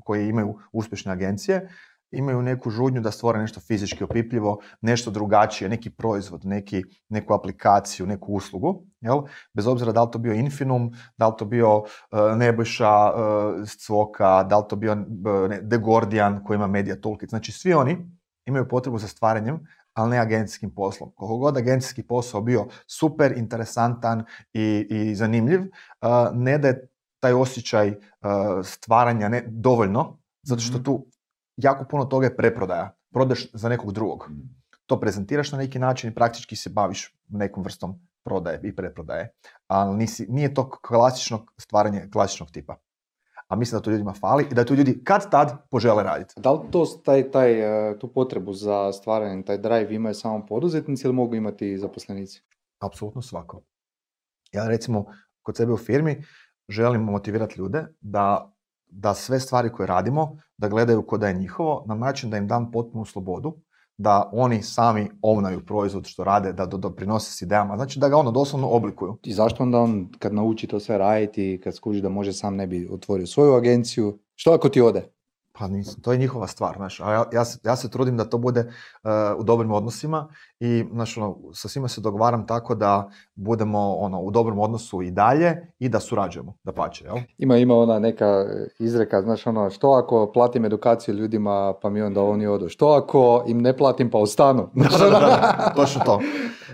C: koji imaju uspješne agencije, imaju neku žudnju da stvore nešto fizički opipljivo, nešto drugačije, neki proizvod, neki, neku aplikaciju, neku uslugu, jel? bez obzira da li to bio Infinum, da li to bio uh, Nebojša uh, Cvoka, da li to bio uh, ne, The Gordian koji ima Media Toolkit. Znači svi oni imaju potrebu za stvaranjem ali ne agencijskim poslom. Koliko god agencijski posao bio super, interesantan i, i zanimljiv, ne da je taj osjećaj stvaranja ne, dovoljno, zato što
A: Mhm.
C: tu jako puno toga je preprodaja. Prodaš za nekog drugog. To prezentiraš na neki način i praktički se baviš nekom vrstom prodaje i preprodaje. Ali nisi, nije to klasično stvaranje klasičnog tipa. A mislim da to ljudima fali i da to ljudi kad tad požele raditi.
A: Da li to, taj, taj, e, tu potrebu za stvaranje, taj drive imaju samo poduzetnici ili mogu imati i zaposlenici?
C: Apsolutno svako. Ja recimo kod sebe u firmi želim motivirati ljude da, da sve stvari koje radimo, da gledaju ko da je njihovo, na način da im dam potpunu slobodu, da oni sami ovnaju proizvod što rade, da do- doprinose s idejama, znači da ga ono doslovno oblikuju.
A: I zašto onda on kad nauči to sve raditi, kad skuži da može sam ne bi otvorio svoju agenciju, što ako ti ode?
C: Pa nisam, to je njihova stvar, znaš, a ja, ja, se, ja se trudim da to bude uh, u dobrim odnosima i znaš, ono, sa svima se dogovaram tako da budemo ono, u dobrom odnosu i dalje i da surađujemo, da pače, jel?
A: Ima, ima ona neka izreka, znaš ono, što ako platim edukaciju ljudima pa mi onda oni odu? Što ako im ne platim pa ostanu?
C: Da, da, da, da, [laughs] točno to.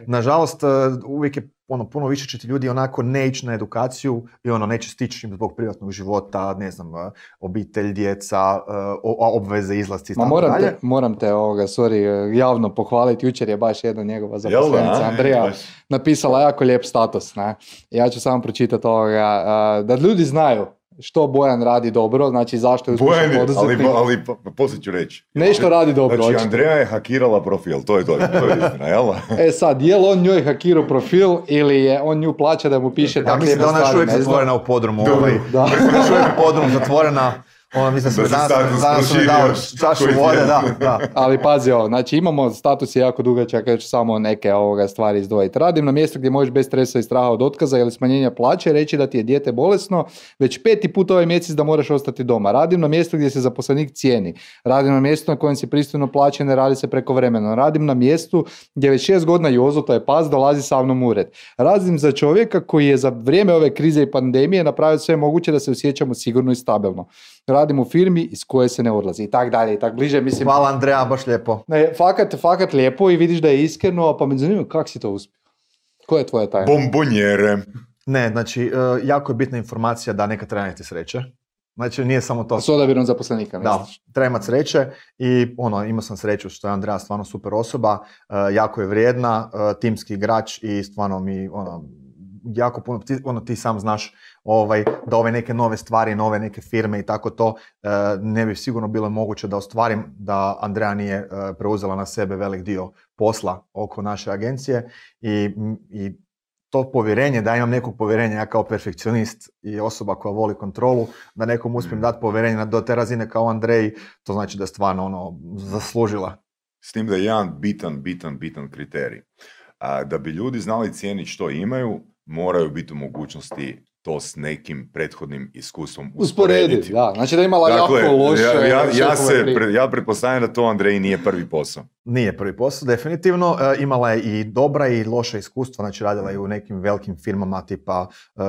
C: Nažalost, uh, uvijek je ono, puno više će ti ljudi onako ne ići na edukaciju i ono, neće stići zbog privatnog života, ne znam, uh, obitelj, djeca, o- obveze, izlasci i tako
A: moram
C: dalje.
A: te, moram te ovoga, sorry, javno pohvaliti, jučer je baš jedna njegova zaposlenica,
B: a? [laughs]
A: Andreja,
B: Baš.
A: napisala jako lijep status, ne? Ja ću samo pročitati ovoga, da ljudi znaju što Bojan radi dobro, znači zašto je
B: Bojan
A: uspješan
B: je, ali,
A: poduzetnik.
B: ali pa- poslije ću reći.
A: Nešto radi dobro,
B: Znači,
A: očito.
B: Andreja je hakirala profil, to je to, to je istina, jel? [laughs]
A: E sad, je li on njoj hakirao profil ili je on nju plaća da mu piše
C: Ja
A: tako
C: mislim da ona još
A: stvari,
C: uvijek zatvorena u podrumu. Ovaj,
A: Da.
C: još uvijek u podrumu zatvorena. Ona mislim da
B: Da
C: se
B: se
C: danas,
B: status
C: danas su mi dao čašu vode, da, da.
A: Ali pazi ovo, znači imamo status je jako dugačak, ja ću samo neke ovoga stvari izdvojiti. Radim na mjestu gdje možeš bez stresa i straha od otkaza ili smanjenja plaće reći da ti je dijete bolesno, već peti put ovaj mjesec da moraš ostati doma. Radim na mjestu gdje se zaposlenik cijeni. Radim na mjestu na kojem si pristojno plaćen, ne radi se preko vremena. Radim na mjestu gdje već šest godina Jozo, to je pas, dolazi sa mnom ured. Radim za čovjeka koji je za vrijeme ove krize i pandemije napravio sve moguće da se osjećamo sigurno i stabilno. Radim u firmi iz koje se ne odlazi i tak dalje i tak bliže. Mislim,
C: Hvala Andreja, baš lijepo.
A: ne, fakat, fakat lijepo i vidiš da je iskreno, pa me zanima kako si to uspio. Koja je tvoja tajna?
B: Bombonjere.
C: Ne, znači, e, jako je bitna informacija da neka treba imati sreće. Znači, nije samo to.
A: S odabirom zaposlenika,
C: Da,
A: misliš?
C: treba imati sreće i ono, imao sam sreću što je Andreja stvarno super osoba, e, jako je vrijedna, e, timski igrač i stvarno mi ono, jako puno, ti, ono, ti sam znaš ovaj, da ove neke nove stvari, nove neke firme i tako to, e, ne bi sigurno bilo moguće da ostvarim da Andreja nije e, preuzela na sebe velik dio posla oko naše agencije i, i to povjerenje, da imam nekog povjerenja, ja kao perfekcionist i osoba koja voli kontrolu, da nekom uspijem
B: Mm.
C: dati povjerenje na- do te razine kao Andrej, to znači da je stvarno ono, zaslužila.
B: S tim da je jedan bitan, bitan, bitan kriterij. A, da bi ljudi znali cijeniti što imaju, moraju biti u mogućnosti to s nekim prethodnim iskustvom
A: Usporediti,
B: usporediti.
A: da. Znači da je imala
B: Dakle,
A: jako loše
B: ja, ja, ja, se, pre- ja pretpostavljam da to Andrej nije prvi posao.
C: Nije prvi posao, definitivno. E, imala je i dobra i loša iskustva, znači radila je u nekim velikim firmama tipa e,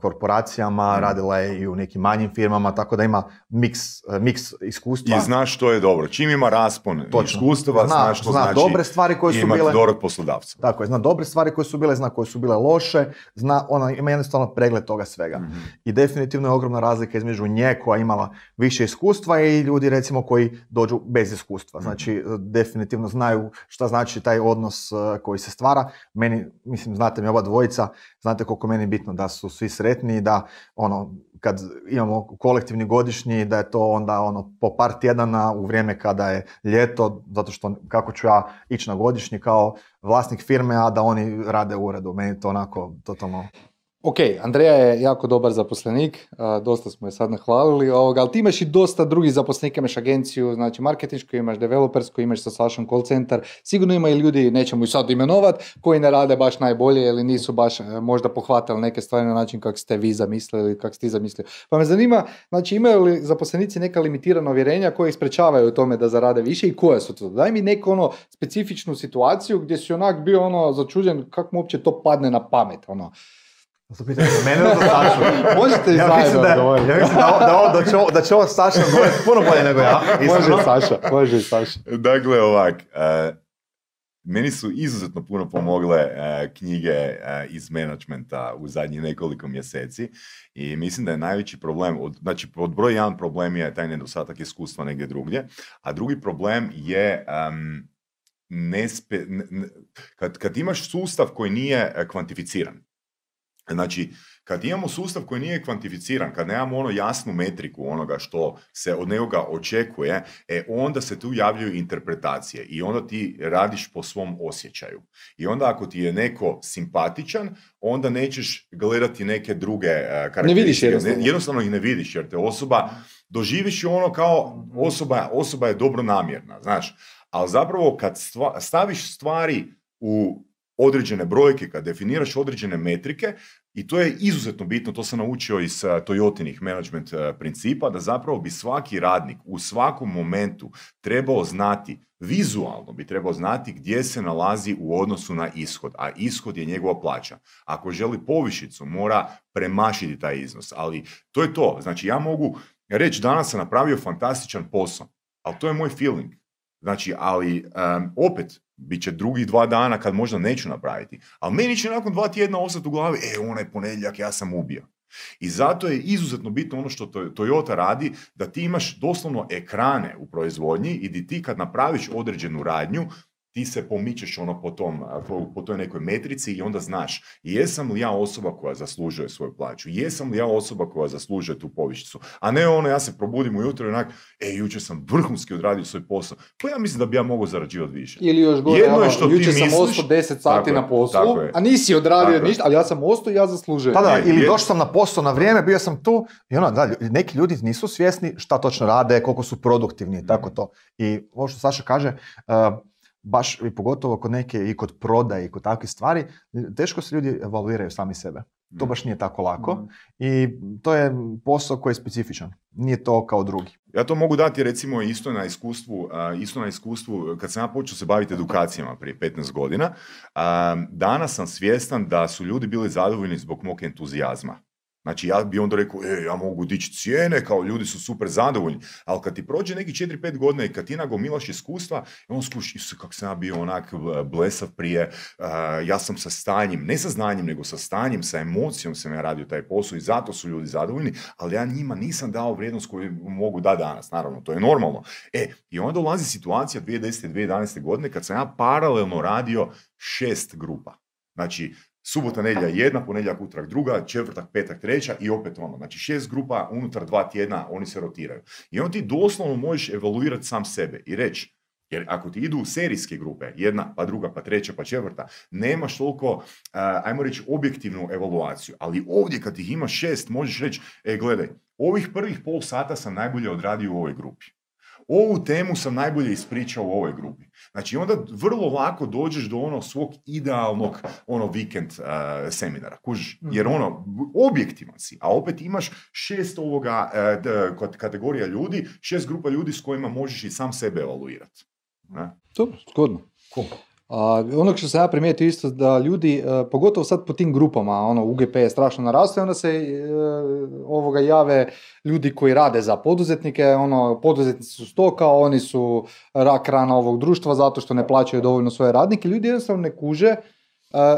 C: korporacijama,
B: Mm.
C: radila je i u nekim manjim firmama, tako da ima miks, e, miks iskustva.
B: I znaš što je dobro. Čim ima raspon
C: Točno.
B: iskustava,
C: Zna-
B: znaš što
C: zna
B: znači
C: dobre stvari koje su
B: imati
C: bile-
B: dobrog poslodavca.
C: Tako je, zna dobre stvari koje su bile, zna koje su bile loše, zna, ona ima jednostavno pregled toga svega.
B: Mhm.
C: I definitivno je ogromna razlika između nje koja je imala više iskustva i ljudi recimo koji dođu bez iskustva. Znači
B: Mhm.
C: e, definitivno znaju šta znači taj odnos e, koji se stvara. Meni, mislim, znate mi oba dvojica, znate koliko meni je bitno da su svi sretni i da ono, kad imamo kolektivni godišnji, da je to onda ono po par tjedana u vrijeme kada je ljeto, zato što kako ću ja ići na godišnji kao vlasnik firme, a da oni rade u uredu. Meni je to onako totalno
A: Ok, Andreja je jako dobar zaposlenik, dosta smo je sad nahvalili, ovoga, ali ti imaš i dosta drugih zaposlenika, imaš agenciju, znači marketinšku, imaš developersku, imaš sa Sašom call centar, sigurno ima i ljudi, nećemo ih sad imenovat, koji ne rade baš najbolje ili nisu baš e, možda pohvatali neke stvari na način kako ste vi zamislili ili kako ste ti zamislili. Pa me zanima, znači imaju li zaposlenici neka limitirana uvjerenja koje ih sprečavaju u tome da zarade više i koje su to? Daj mi neku ono specifičnu situaciju gdje si onak bio ono začuđen kako mu uopće to padne na pamet, ono.
C: To pitanje za mene ili za Sašu? [laughs]
A: Možete i
C: Ja
A: zajedno
C: mislim, da,
A: odgovoriti.
C: ja mislim da, da, da, će, ovo- da će ovo Saša odgovoriti puno bolje nego ja. [laughs]
A: Može
C: iskreno.
A: Saša, može i Saša.
B: Dakle, ovak, e, meni su izuzetno puno pomogle e, knjige e, iz menadžmenta u zadnjih nekoliko mjeseci i mislim da je najveći problem, od, znači pod broj jedan problem je taj nedostatak iskustva negdje drugdje, a drugi problem je em, nespe, kad, kad imaš sustav koji nije kvantificiran, znači kad imamo sustav koji nije kvantificiran, kad nemamo ono jasnu metriku onoga što se od nekoga očekuje, e onda se tu javljaju interpretacije i onda ti radiš po svom osjećaju. I onda ako ti je neko simpatičan, onda nećeš gledati neke druge uh,
A: Ne vidiš jednostavno.
B: jednostavno ih ne vidiš jer te osoba doživiš je ono kao osoba, osoba je dobronamjerna, znaš. Ali zapravo kad stva- staviš stvari u određene brojke, kad definiraš određene metrike, i to je izuzetno bitno, to sam naučio iz uh, Toyotinih management uh, principa, da zapravo bi svaki radnik u svakom momentu trebao znati, vizualno bi trebao znati gdje se nalazi u odnosu na ishod, a ishod je njegova plaća. Ako želi povišicu, mora premašiti taj iznos, ali to je to. Znači ja mogu reći danas sam napravio fantastičan posao, ali to je moj feeling. Znači, ali um, opet, bit će drugih dva dana kad možda neću napraviti. Ali meni će nakon dva tjedna ostati u glavi, e, onaj ponedjeljak ja sam ubio. I zato je izuzetno bitno ono što To- Toyota radi, da ti imaš doslovno ekrane u proizvodnji i di ti kad napraviš određenu radnju, ti se pomičeš ono po, tom, po, po toj nekoj metrici i onda znaš jesam li ja osoba koja zaslužuje svoju plaću, jesam li ja osoba koja zaslužuje tu povišicu, a ne ono ja se probudim ujutro i onak, e, jučer sam vrhunski odradio svoj posao, pa ja mislim da bi ja mogao zarađivati više.
A: Ili još gore,
B: Jedno je
A: ono,
B: što ti
A: jučer sam ostao 10 sati na poslu,
B: tako je.
A: a nisi odradio ništa, ali ja sam ostao i ja zaslužujem.
C: Da, da,
B: Je,
C: ili
B: je-
C: došao sam na posao na vrijeme, bio sam tu i ono, da, neki ljudi nisu svjesni šta točno rade, koliko su produktivni i tako to. I ovo što Saša kaže, uh, baš i pogotovo kod neke i kod prodaje i kod takvih stvari, teško se ljudi evaluiraju sami sebe. To
B: Mm.
C: baš nije tako lako
A: Mm.
C: i to je posao koji je specifičan. Nije to kao drugi.
B: Ja to mogu dati recimo isto na iskustvu, isto na iskustvu kad sam ja počeo se baviti edukacijama prije 15 godina. danas sam svjestan da su ljudi bili zadovoljni zbog mog entuzijazma. Znači ja bi onda rekao, e, ja mogu dići cijene, kao ljudi su super zadovoljni, ali kad ti prođe neki 4-5 godina i kad ti nagomilaš iskustva, on skuši, Isuse, kako sam ja bio onak e, blesav prije, a, ja sam sa stanjem, ne sa znanjem, nego sa stanjem, sa emocijom sam ja radio taj posao i zato su ljudi zadovoljni, ali ja njima nisam dao vrijednost koju mogu da danas, naravno, to je normalno. E, i onda dolazi situacija 2010. 2011. godine kad sam ja paralelno radio šest grupa. Znači, subota, nedjelja jedna, ponedjeljak, utorak druga, četvrtak, petak, treća i opet ono. Znači šest grupa unutar dva tjedna, oni se rotiraju. I onda ti doslovno možeš evaluirati sam sebe i reći, jer ako ti idu serijske grupe, jedna, pa druga, pa treća, pa četvrta, nemaš toliko, a, ajmo reći, objektivnu evaluaciju. Ali ovdje kad ih imaš šest, možeš reći, e, gledaj, ovih prvih pol sata sam najbolje odradio u ovoj grupi. Ovu temu sam najbolje ispričao u ovoj grupi. Znači onda vrlo lako dođeš do ono svog idealnog ono vikend uh, seminara, kužiš, jer ono objektivan si, a opet imaš šest ovoga uh, kategorija ljudi, šest grupa ljudi s kojima možeš i sam sebe evaluirati. Ne?
A: Dobro, zgodno. A, ono što sam ja primijetio isto da ljudi, e, pogotovo sad po tim grupama, ono UGP je strašno narastao, onda se e, ovoga jave ljudi koji rade za poduzetnike, ono poduzetnici su stoka, oni su rak rana ovog društva zato što ne plaćaju dovoljno svoje radnike, ljudi jednostavno ne kuže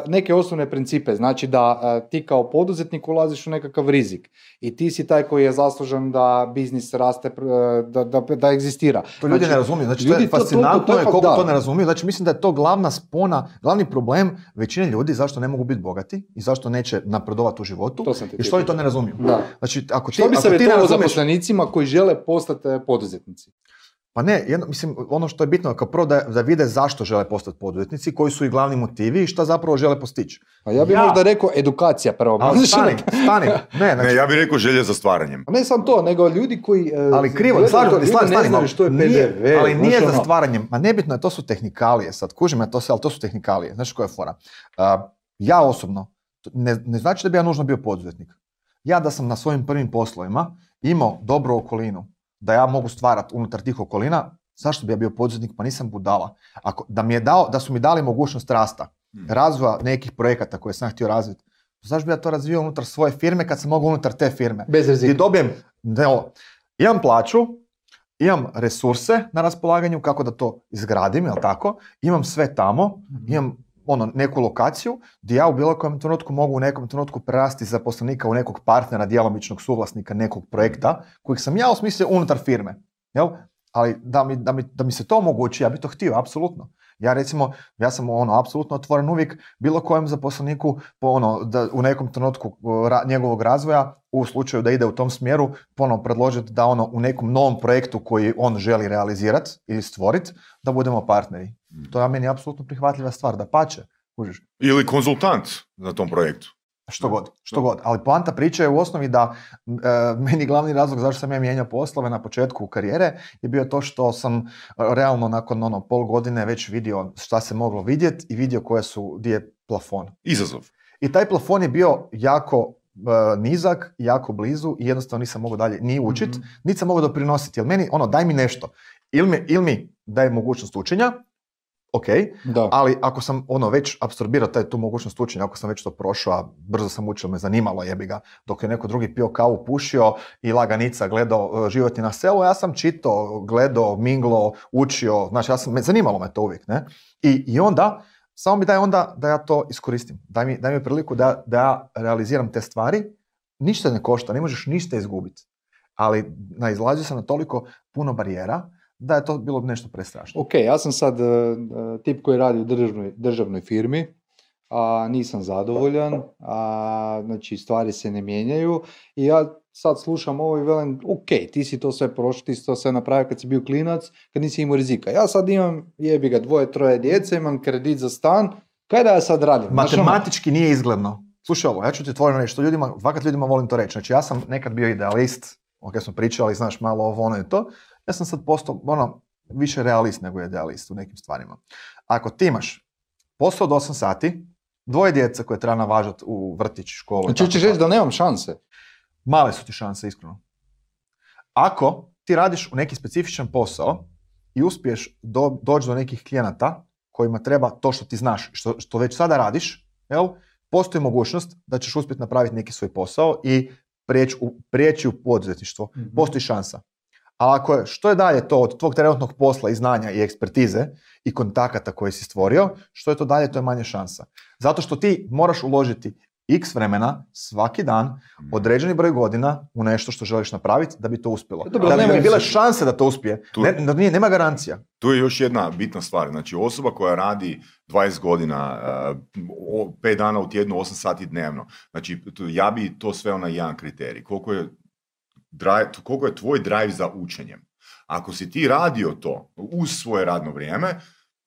A: neke osnovne principe, znači da e, ti kao poduzetnik ulaziš u nekakav rizik i ti si taj koji je zaslužan da biznis raste, pr- da, da, da egzistira.
C: To ljudi
A: Znači,
C: ne razumiju, znači to je
A: to- to- to-
C: fascinantno
A: to je fakt,
C: koliko
A: da.
C: to ne razumiju, znači mislim da je to glavna spona, glavni problem većine ljudi zašto ne mogu biti bogati i zašto neće napredovati u životu
A: To sam
C: i što oni to ne razumiju.
A: Da.
C: Znači ako ti,
A: Što bi
C: ako ti ne
A: savjetovao
C: razumiješ,
A: zaposlenicima koji žele postati e, poduzetnici?
C: Pa ne, jedno, mislim, ono što je bitno kao prvo da, da vide zašto žele postati poduzetnici, koji su i glavni motivi i šta zapravo žele postići.
A: Pa ja bih
C: Ja.
A: možda rekao edukacija prvo.
C: Ali stani, stani, [laughs] ne, znači,
B: Ne, ja bih rekao želje za stvaranjem.
A: Ne samo to, nego ljudi koji... e,
C: ali krivo, se,
A: ljudi
C: slažem,
A: ne
C: stani
A: znaju što je
C: Nije-
A: PDV.
C: ali
A: znaš,
C: nije za
A: ono,
C: stvaranjem, ma nebitno je, to su tehnikalije, sad kužim ja to sve, ali to su tehnikalije, znaš koja je fora. Uh, ja osobno, ne, ne znači da bi ja nužno bio poduzetnik. Ja da sam na svojim prvim poslovima imao dobru okolinu, da ja mogu stvarati unutar tih okolina, zašto bi ja bio poduzetnik, pa nisam budala. Ako, da, mi je dao, da su mi dali mogućnost rasta,
B: Hmm.
C: razvoja nekih projekata koje sam htio razviti, zašto bi ja to razvio unutar svoje firme kad sam mogao unutar te firme?
A: Bez
C: Gdje
A: rizika.
C: dobijem, ne, ovo, imam plaću, imam resurse na raspolaganju, kako da to izgradim, jel tako? Imam sve tamo, imam ono, neku lokaciju gdje ja u bilo kojem trenutku mogu u nekom trenutku prerasti zaposlenika u nekog partnera, djelomičnog suvlasnika nekog projekta kojeg sam ja osmislio unutar firme. Jel? Ali da mi, da, mi, da mi se to omogući, ja bi to htio, apsolutno. Ja recimo, ja sam ono, apsolutno otvoren uvijek bilo kojem zaposleniku po ono, da u nekom trenutku ra- njegovog razvoja, u slučaju da ide u tom smjeru, ponovno predložiti da ono u nekom novom projektu koji on želi realizirati ili stvoriti, da budemo partneri. To je meni apsolutno prihvatljiva stvar, da pače. Kužiš?
B: Ili konzultant na tom projektu.
C: Što god, što god. Ali poanta priče je u osnovi da e, meni glavni razlog zašto sam ja mijenjao poslove na početku karijere je bio to što sam realno nakon ono pol godine već vidio šta se moglo vidjeti i vidio koje su, gdje je plafon.
B: Izazov.
C: I taj plafon je bio jako e, nizak, jako blizu i jednostavno nisam mogao dalje ni učit,
A: Mhm.
C: niti sam mogao doprinositi. Jer meni, ono, daj mi nešto. Ili mi, ili mi daj mogućnost učenja, ok,
A: Da.
C: ali ako sam ono već apsorbirao taj, tu mogućnost učenja, ako sam već to prošao, a brzo sam učio, me zanimalo jebi ga, dok je neko drugi pio kavu, pušio i laganica gledao e, život je na selu, ja sam čitao, gledao, minglo, učio, znači ja sam, me, zanimalo me to uvijek, ne? I, I onda, samo mi daj onda da ja to iskoristim. Daj mi, daj mi priliku da, da ja realiziram te stvari, ništa ne košta, ne možeš ništa izgubiti. Ali naizlazio sam na toliko puno barijera da je to bilo nešto prestrašno.
A: Ok, ja sam sad e, tip koji radi u državnoj, državnoj firmi, a nisam zadovoljan, a, znači stvari se ne mijenjaju i ja sad slušam ovo i velim, ok, ti si to sve prošao, ti si to sve napravio kad si bio klinac, kad nisi imao rizika. Ja sad imam, jebi ga, dvoje, troje djece, imam kredit za stan, kaj da ja sad radim? Ono,
C: Matematički nije izgledno. Slušaj ovo, ja ću ti otvoreno reći, što ljudima, fakat ljudima volim to reći. Znači ja sam nekad bio idealist, ok smo pričali, znaš malo ovo ono i to, ja sam sad postao ono, više realist nego idealist u nekim stvarima. Ako ti imaš posao od 8 sati, dvoje djece koje treba navažati u vrtić, školu.
A: Znači ćeš reći da nemam šanse.
C: Male su ti šanse, iskreno. Ako ti radiš u neki specifičan posao i uspiješ do, doći do nekih klijenata kojima treba to što ti znaš, što, što već sada radiš, jel, postoji mogućnost da ćeš uspjeti napraviti neki svoj posao i prijeći u, prijeći u poduzetništvo.
A: Mhm.
C: Postoji šansa. Ali ako je, što je dalje to od tvog trenutnog posla i znanja i ekspertize i kontakata koje si stvorio, što je to dalje, to je manje šansa. Zato što ti moraš uložiti x vremena svaki dan, određeni broj godina u nešto što želiš napraviti da bi to uspjelo.
A: Dobro,
C: da bi, da bi bile
A: se-
C: šanse da to uspije.
B: Tu-
C: Ne, da nije, nema garancija.
B: Tu je još jedna bitna stvar. Znači, osoba koja radi 20 godina, uh, 5 dana u tjednu, 8 sati dnevno. Znači, tu- ja bi to sveo na jedan kriterij. Koliko je, drive, koliko je tvoj drive za učenjem. Ako si ti radio to uz svoje radno vrijeme,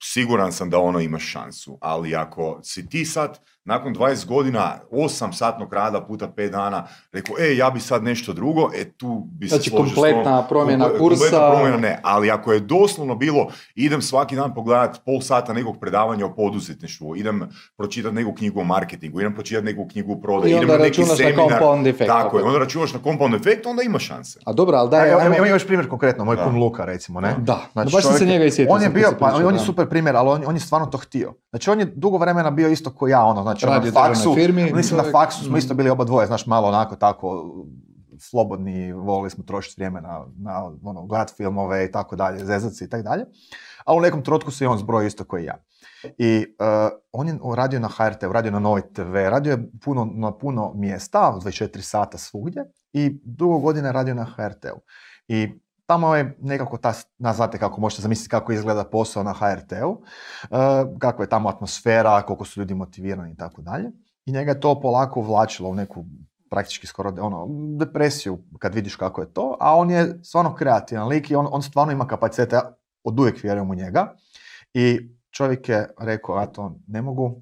B: siguran sam da ono imaš šansu. Ali ako si ti sad nakon 20 godina 8 satnog rada puta 5 dana rekao, e, ja bi sad nešto drugo, e, tu bi se
A: Znači,
B: složio
A: kompletna promjena
B: Komple-
A: kursa.
B: Kompletna promjena ne, ali ako je doslovno bilo, idem svaki dan pogledat pol sata nekog predavanja o poduzetništvu, idem pročitati neku knjigu o marketingu, idem pročitati neku knjigu o prodaju, idem na neki
A: računaš na
B: seminar.
A: compound efekt.
B: Tako je, onda računaš na compound efekt, onda ima šanse.
A: A dobro, ali
C: Da,
A: daj,
C: evo,
A: ajmo-
C: još primjer konkretno, moj
B: Da.
C: kum Luka recimo, ne?
A: Da,
C: Znači,
A: baš se
C: čovjek je-
A: njega i sjetio.
C: On je bio, pa on je
A: da.
C: super primjer, ali on, on je stvarno to htio. Znači on je dugo vremena bio isto ko ja, ono, znači on
A: Radio
C: na faksu,
A: firmi,
C: mislim na faksu smo
A: Mhm.
C: isto bili oba dvoje, znaš, malo onako tako slobodni, volili smo trošiti vrijeme na, na ono, gledat filmove i tako dalje, zezat se i tako dalje. Ali u nekom trenutku se i on zbrojio isto kao i ja. I uh, on je radio na HRT, radio na Novoj TV, radio je puno, na puno mjesta, 24 sata svugdje i dugo godina radio na HRT-u. I tamo je nekako ta, na, znate kako možete zamisliti kako izgleda posao na HRT-u, uh, kako je tamo atmosfera, koliko su ljudi motivirani i tako dalje. I njega je to polako uvlačilo u neku praktički skoro ono, depresiju kad vidiš kako je to, a on je stvarno kreativan lik i on, on stvarno ima kapacitete, ja od uvijek vjerujem u njega. I čovjek je rekao, ja to ne mogu,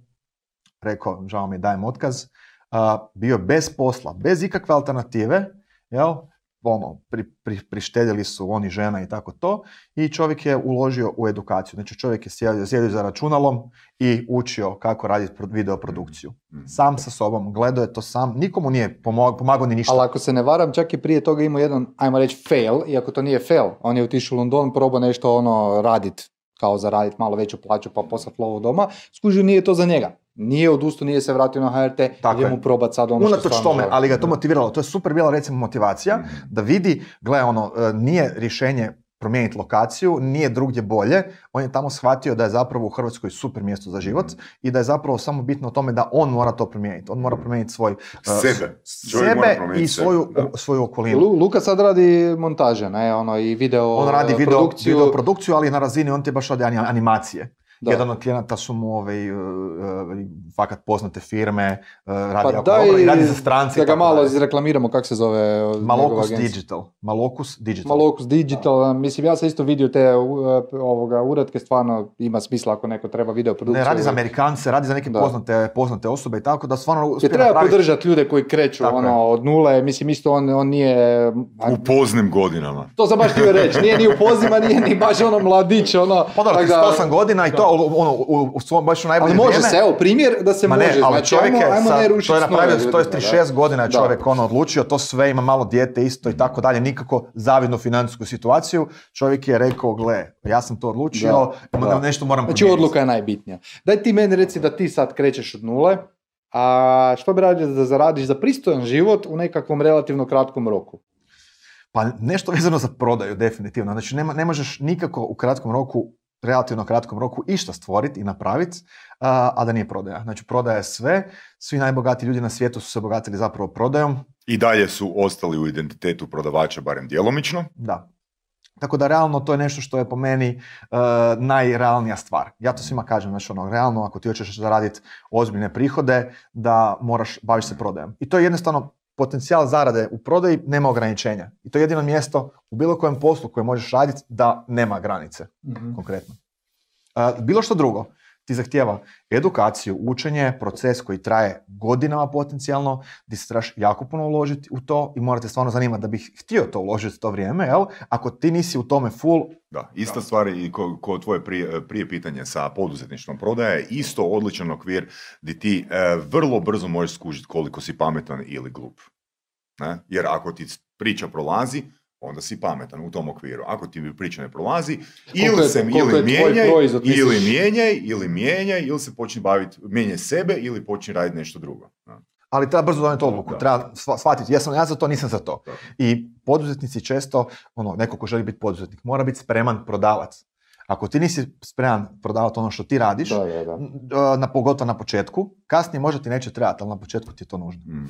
C: rekao, žao mi je, dajem otkaz, a, bio bez posla, bez ikakve alternative, jel, ono, pri, pri, prištedjeli su oni žena i tako to, i čovjek je uložio u edukaciju. Znači čovjek je sjedio, sjedio za računalom i učio kako raditi pro- video produkciju.
B: Mhm.
C: Sam sa sobom, gledao je to sam, nikomu nije pomagao ni ništa.
A: Ali ako se ne varam, čak i prije toga imao jedan, ajmo reći, fail, iako to nije fail. On je otišao u London, probao nešto ono radit, kao zaraditi malo veću plaću pa poslati lovu doma. Skužio nije to za njega. Nije odustao, nije se vratio na HRT,
C: Tako je.
A: probat sad ono što
C: Unatoč
A: stvarno
C: tome,
A: želi.
C: ali ga je to motiviralo. To je super bila recimo motivacija
B: Mhm.
C: da vidi, gle ono, e, nije rješenje promijeniti lokaciju, nije drugdje bolje, on je tamo shvatio da je zapravo u Hrvatskoj super mjesto za život i da je zapravo samo bitno o tome da on mora to promijeniti. On mora promijeniti svoj uh,
B: Sebe. Mora
C: sebe i svoju,
B: sebe,
C: svoju okolinu.
A: Lu- Luka sad radi montaže, ne, ono, i video
C: On radi video
A: produkciju.
C: video produkciju ali na razini on ti baš radi ani- animacije.
A: Da.
C: Jedan od klijenata su mu ovaj, uh, uh, fakat poznate firme, uh, radi
A: Pa
C: jako
A: daj
C: dobro i radi za strance. i
A: Da ga malo
C: dalje.
A: izreklamiramo, kako se zove njegova
C: Malokus. Digital. Malokus Digital.
A: Malokus Digital, mislim ja sam isto vidio te uh, ovoga uratke, stvarno ima smisla ako neko treba video produkciju.
C: Ne, radi za Amerikance, radi za neke
A: Da.
C: poznate, poznate osobe i tako da stvarno uspije
A: treba
C: napraviti-
A: podržati ljude koji kreću
C: Tako
A: ono, od nule, mislim isto on, on nije...
B: U poznim godinama.
A: To sam baš htio reći, nije ni u pozima, nije ni baš ono mladić, ono...
C: Pa
A: da-
C: 38 godina i to ono, u, u svom baš u najbolje
A: Ali može
C: vrijeme.
A: se, evo primjer da se
C: Ma
A: može,
C: ne, ali
A: znači
C: čovjek je,
A: ajmo
C: sad-
A: ne
C: to je napravio, to je
A: ljudima,
C: 36 godina je čovjek ono odlučio, to sve ima malo dijete isto i tako dalje, nikako zavidnu financijsku situaciju. Čovjek je rekao, gle, ja sam to odlučio,
A: Da, da.
C: nešto moram
A: Znači
C: promijeniti.
A: odluka je najbitnija. Daj ti meni reci da ti sad krećeš od nule, a što bi radio da zaradiš za pristojan život u nekakvom relativno kratkom roku?
C: Pa nešto vezano za prodaju, definitivno. Znači nema, ne možeš nikako u kratkom roku, relativno kratkom roku, išta stvoriti i napraviti, a, da nije prodaja. Znači prodaja je sve, svi najbogatiji ljudi na svijetu su se obogatili zapravo prodajom,
B: I dalje su ostali u identitetu prodavača, barem djelomično.
C: Da. Tako da realno to je nešto što je po meni uh, najrealnija stvar. Ja to svima kažem, znači ono, realno ako ti hoćeš zaraditi ozbiljne prihode, da moraš baviti se prodajom. I to je jednostavno potencijal zarade u prodaji nema ograničenja. I to je jedino mjesto u bilo kojem poslu koje možeš raditi da nema granice, konkretno. Uh, bilo što drugo ti zahtjeva edukaciju, učenje, proces koji traje godinama potencijalno, gdje se trebaš jako puno uložiti u to i morate stvarno zanimati da bih htio to uložiti to vrijeme, jel? Ako ti nisi u tome full,
B: Da, ista stvar i ko, ko tvoje prije, prije pitanje sa poduzetništvom prodaje je isto odličan okvir gdje ti e, vrlo brzo možeš skužiti koliko si pametan ili glup. Ne? Jer ako ti priča prolazi, onda si pametan u tom okviru. Ako ti priča ne prolazi, ili se ili mijenjaj, ili mijenjaj, ili mijenjaj, ili se počni baviti, mijenjaj sebe, ili počni raditi nešto drugo.
C: Ali treba brzo donijeti odluku, treba shva- shvatiti jesam ja za to, nisam za to.
B: Da.
C: I poduzetnici često, ono, neko ko želi biti poduzetnik, mora biti spreman prodavac. Ako ti nisi spreman prodavati ono što ti radiš,
A: Da,
C: na, pogotovo na početku, kasnije možda ti neće trebati, ali na početku ti je to nužno.
B: Mhm.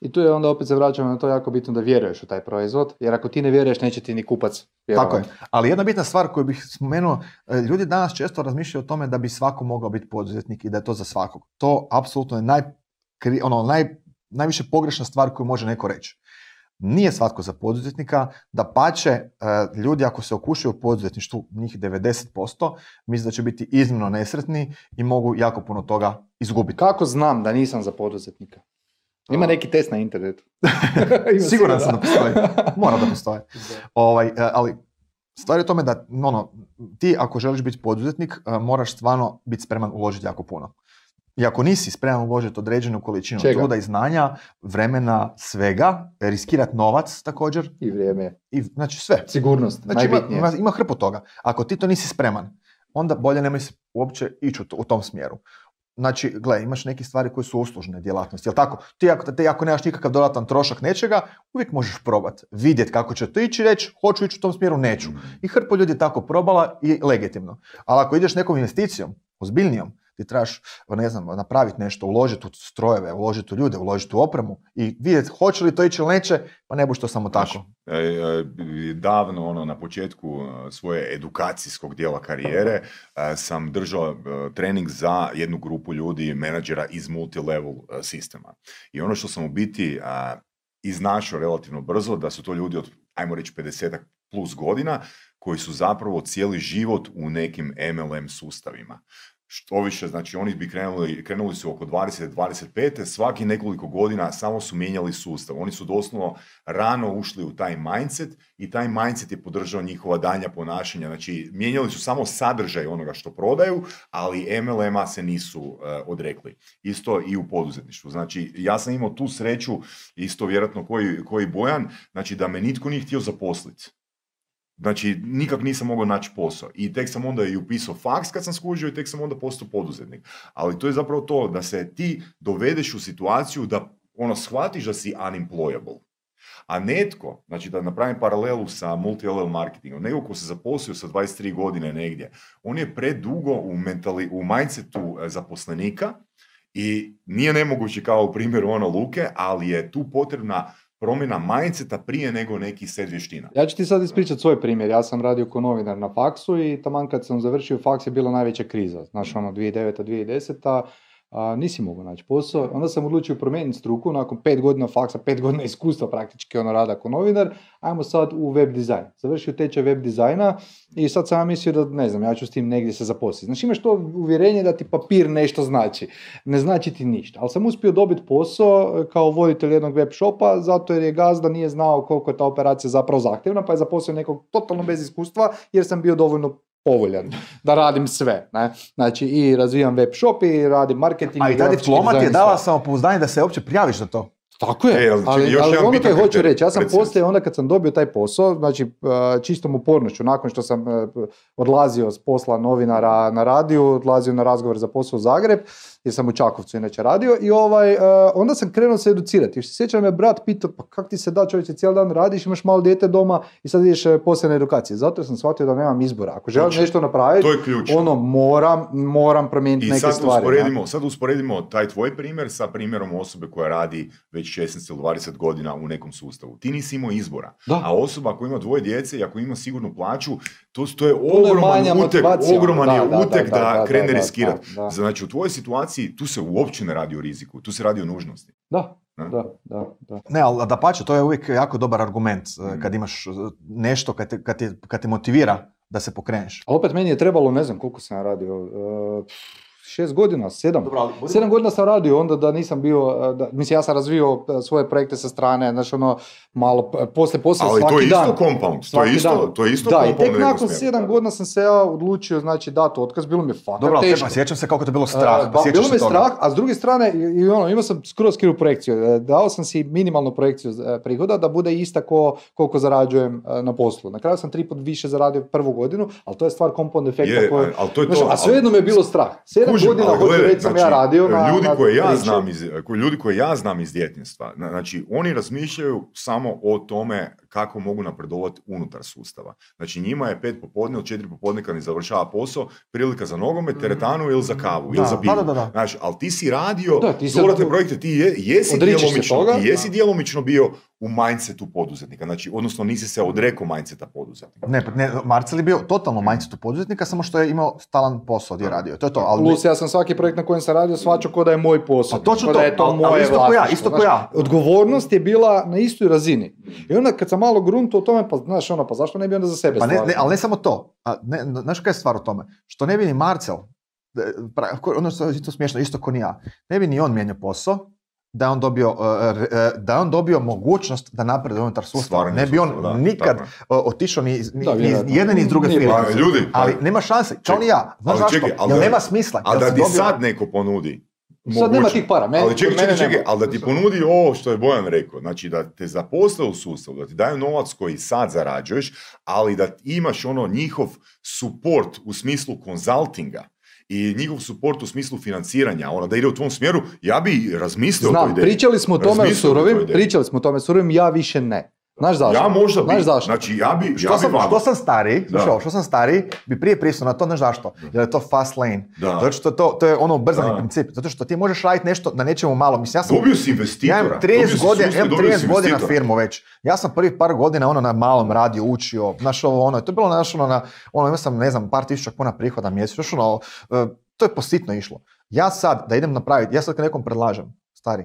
A: I tu je onda opet se vraćamo na to jako bitno da vjeruješ u taj proizvod, jer ako ti ne vjeruješ neće ti ni kupac vjerovati.
C: Tako je. Ali jedna bitna stvar koju bih spomenuo, e, ljudi danas često razmišljaju o tome da bi svako mogao biti poduzetnik i da je to za svakog. To apsolutno je naj, ono, naj, najviše pogrešna stvar koju može neko reći. Nije svatko za poduzetnika, da pače ljudi ako se okušaju u poduzetništvu, njih 90%, misle da će biti iznimno nesretni i mogu jako puno toga izgubiti.
A: Kako znam da nisam za poduzetnika? Ima neki test na internetu. [laughs] [laughs]
C: Siguran sam da postoji. [laughs] Mora da postoji. Ovaj, e, ali stvar je u tome da ono, ti ako želiš biti poduzetnik, e, moraš stvarno biti spreman uložiti jako puno. I ako nisi spreman uložiti određenu količinu
A: Čega?
C: truda i znanja, vremena, svega, riskirati novac također,
A: I vrijeme.
C: i, znači sve.
A: Sigurnost,
C: Znači
A: najbitnije.
C: ima, ima hrpu toga. Ako ti to nisi spreman, onda bolje nemoj se uopće ići u, to- u tom smjeru. Znači, gle, imaš neke stvari koje su uslužne djelatnosti, jel tako? Ti ako, ti ako nemaš nikakav dodatan trošak nečega, uvijek možeš probati, vidjeti kako će to ići reći, hoću ići u tom smjeru, neću. I hrpa ljudi je tako probala i legitimno. Ali ako ideš nekom investicijom, ozbiljnijom, ti trebaš, ne znam, napraviti nešto, uložiti u strojeve, uložiti u ljude, uložiti u opremu i vidjeti hoće li to ići ili neće, pa ne buš to samo tako.
B: Znaš, e, e, davno ono na početku e, svoje edukacijskog dijela karijere sam držao trening za jednu grupu ljudi, menadžera iz multilevel sistema. I ono što sam u biti iznašao relativno brzo, da su to ljudi od, ajmo reći, 50 plus godina, koji su zapravo cijeli život u nekim MLM sustavima. Što više, znači oni bi krenuli, krenuli su oko 20-25, svaki nekoliko godina samo su mijenjali sustav. Oni su doslovno rano ušli u taj mindset i taj mindset je podržao njihova danja ponašanja. Znači, mijenjali su samo sadržaj onoga što prodaju, ali MLM-a se nisu e, odrekli. Isto i u poduzetništvu. Znači, ja sam imao tu sreću, isto vjerojatno koji, koji Bojan, znači da me nitko nije htio zaposliti. Znači, nikak nisam mogao naći posao. I tek sam onda i upisao faks kad sam skužio i tek sam onda postao poduzetnik. Ali to je zapravo to, da se ti dovedeš u situaciju da ono, shvatiš da si unemployable. A netko, znači da napravim paralelu sa multi-level marketingom, nego ko se zaposlio sa 23 godine negdje, on je predugo u, mentali, u mindsetu e, zaposlenika i nije nemoguće kao u primjeru ono Luke, ali je tu potrebna promjena mindseta prije nego neki set vještina.
A: Ja ću ti sad ispričati svoj primjer. Ja sam radio kao novinar na faksu i taman kad sam završio faks je bila najveća kriza. Znaš, ono 2009. 2010 a, nisi mogao naći posao. Onda sam odlučio promijeniti struku, nakon pet godina faksa, pet godina iskustva praktički ono rada kao novinar, ajmo sad u web dizajn. Završio tečaj web dizajna i sad sam mislio da, ne znam, ja ću s tim negdje se zaposliti. Znači imaš to uvjerenje da ti papir nešto znači. Ne znači ti ništa. Ali sam uspio dobiti posao kao voditelj jednog web shopa, zato jer je gazda nije znao koliko je ta operacija zapravo zahtjevna, pa je zaposlio nekog totalno bez iskustva, jer sam bio dovoljno povoljan da radim sve. Ne? Znači i razvijam web shop i radim marketing.
C: A i ta diploma ti je dala samopouzdanje da se uopće prijaviš za to.
A: Tako je,
B: E, ali
A: ali,
B: još
A: ali ono kaj hoću reći, ja sam poslije onda kad sam dobio taj posao, znači uh, čistom upornošću, nakon što sam uh, odlazio s posla novinara na radiju, odlazio na razgovor za posao u Zagreb, jer sam u Čakovcu inače radio i ovaj, uh, onda sam krenuo se educirati. Još se sjećam me brat pitao, pa kak ti se da čovječe, cijeli dan radiš, imaš malo dijete doma i sad ideš poslije na edukaciju. Zato sam shvatio da nemam izbora. Ako želim
B: Točno.
A: nešto napraviti,
B: To je ključno.
A: ono moram, moram promijeniti
B: I
A: neke
B: sad
A: stvari. ne?
B: usporedimo, sad usporedimo taj tvoj primjer sa primjerom osobe koja radi već 16 ili 20 godina u nekom sustavu. Ti nisi imao izbora.
A: Da.
B: A osoba koja ima dvoje djece i ako ima sigurnu plaću, to, to je ogroman utek, ogroman
A: da,
B: je
A: da,
B: utek
A: da,
B: da,
A: da, da,
B: krene
A: da,
B: riskirati.
A: da, da.
B: Znači u tvojoj situaciji tu se uopće ne radi o riziku, tu se radi o nužnosti.
A: Da, da, da, da.
C: Ne, ali da pače, to je uvijek jako dobar argument eh,
B: Mm.
C: kad imaš eh, nešto kad te, kad, te, kad te motivira da se pokreneš.
A: Ali opet meni je trebalo, ne znam koliko sam radio, uh, šest godina, sedam.
C: ali
A: Sedam godina sam radio onda da nisam bio, uh, da, mislim ja sam razvio uh, svoje projekte sa strane, znači ono malo, uh, poslije poslije
B: Ali
A: svaki
B: to je
A: dan.
B: isto compound, to je isto,
A: dan.
B: to je isto
A: Da, i
B: compound
A: tek
B: u nekom
A: nakon sedam godina sam se ja odlučio, znači, dati otkaz, bilo mi je fakat
C: Dobro,
A: teško.
C: teško. sjećam se kako te bilo strah.
A: E, ba,
C: sjećaš
A: bilo me
C: toga.
A: strah, a s druge strane, i, i ono, imao sam skroz krivu projekciju. E, Dao sam si minimalnu projekciju e, prihoda da bude ista ko, koliko zarađujem e, na poslu. Na kraju sam tri put više zaradio prvu godinu, ali to je stvar compound efekta
B: Je,
A: koje...
B: ali to je to,
A: a
B: ali-
A: svejedno me je bilo strah. Sedam
B: Kužim,
A: godina,
B: ali
A: hoću reći, sam
B: znači,
A: ja radio na
B: ljudi
A: na
B: koje ja
A: priči.
B: znam iz, ljudi koje ja znam iz djetinjstva, na- znači oni razmišljaju samo o tome kako mogu napredovati unutar sustava. Znači njima je pet popodne ili četiri popodne kad ne završava posao, prilika za nogomet, teretanu ili za kavu
C: Da,
B: ili za
C: da, da, da.
B: Znači, ali ti si radio
A: Da, ti
B: projekte, ti je, jesi, djelomično,
A: toga.
B: ti jesi djelomično bio u mindsetu poduzetnika, znači, odnosno nisi se odrekao mindseta poduzetnika.
C: Ne, pa ne, Marcel je bio totalno mindsetu poduzetnika, samo što je imao stalan posao gdje je radio. To je to, ali...
A: Plus ja sam svaki projekt na kojem sam radio shvaćao ko da je moj posao.
C: Pa točno
A: ko
C: to,
A: da je to
C: ali- ali
A: moje
C: isto ko ja,
A: vlasništvo,
C: isto ko ja.
A: Odgovornost je bila na istoj razini. I onda kad sam malo grunto o tome, pa znaš ono, pa zašto ne bi onda za sebe
C: Pa ne, ne, ali ne samo to. A, ne, ne, znaš kaj je stvar u tome? Što ne bi ni Marcel, ono što je isto smiješno, isto ko ni ja, ne bi ni on mijenjao posao, da je on dobio, e, e, da je on dobio mogućnost da napreduje unutar sustava. Ne bi on
B: da,
C: nikad
B: tako
C: otišao ni, iz- ni,
A: Da,
C: ni iz
A: vjerojatno.
C: jedne ni iz druge firme.
B: Ljudi,
C: Ali
B: pa-
C: nema šanse, kao ni ja. Znaš
B: Ali
C: zašto?
B: čekaj, ali
C: Jer nema smisla.
B: Ali
C: Jel
B: da ti
C: dobio-
B: sad neko ponudi
A: Sad nema tih para, meni-
B: ali čekaj, čekaj, čekaj, ali da ti ponudi ovo što je Bojan rekao, znači da te zaposle u sustavu, da ti daju novac koji sad zarađuješ, ali da imaš ono njihov support u smislu konzultinga i njihov support u smislu financiranja, ono da ide u tvom smjeru, ja bi razmislio o toj
A: Znam,
B: ideji.
A: pričali smo o tome o surovim, pričali smo o tome surovim, ja više ne. Znaš zašto?
B: Ja možda bi,
A: Znaš zašto?
B: znači ja bi, ja
C: Što
B: bi
C: sam, što sam stariji, ovo, što sam stariji, bi prije pristao na to, znaš zašto? Jer je to fast lane.
B: Da.
C: Zato što to, to je ono ubrzani
B: Da.
C: princip. Zato što ti možeš raditi nešto na nečemu malo. Mislim, ja sam,
B: Dobio si
C: ja
B: investitora.
C: imam
B: dobio
C: 30
B: si
C: godina,
B: sustav,
C: imam
B: dobio si
C: 30 godina firmu već. Ja sam prvi par godina ono na malom radio učio, znaš ovo ono, to je bilo znaš ono na, ono imao sam ne znam par tisuća kuna prihoda mjesečno, znaš ono, e, to je positno išlo. Ja sad da idem napraviti, ja sad kad nekom predlažem, stari,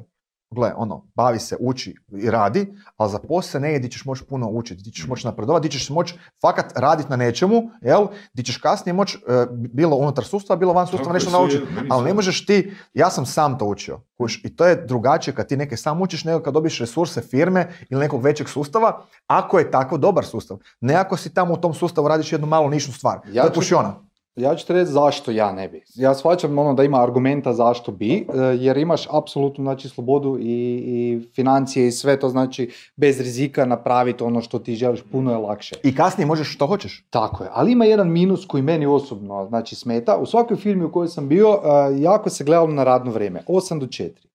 C: gle, ono, bavi se, uči i radi, ali za posao ne je di ćeš moći puno učiti, di ćeš moći napredovati, di ćeš moći fakat raditi na nečemu, jel, di ćeš kasnije moći, e, bilo unutar sustava, bilo van sustava nešto naučiti, ali ne možeš ti, ja sam sam to učio, kuš, i to je drugačije kad ti neke sam učiš nego kad dobiš resurse firme ili nekog većeg sustava, ako je tako dobar sustav. Ne ako si tamo u tom sustavu radiš jednu malu nišnu stvar.
A: Ja
C: to je pušiona.
A: Ja ću ti reći zašto ja ne bi. Ja shvaćam ono da ima argumenta zašto bi, e, jer imaš apsolutnu znači, slobodu i, i financije i sve to znači bez rizika napraviti ono što ti želiš, puno je lakše.
C: I kasnije možeš što hoćeš.
A: Tako je, ali ima jedan minus koji meni osobno znači, smeta. U svakoj firmi u kojoj sam bio, e, jako se gledalo na radno vrijeme, 8 do 4.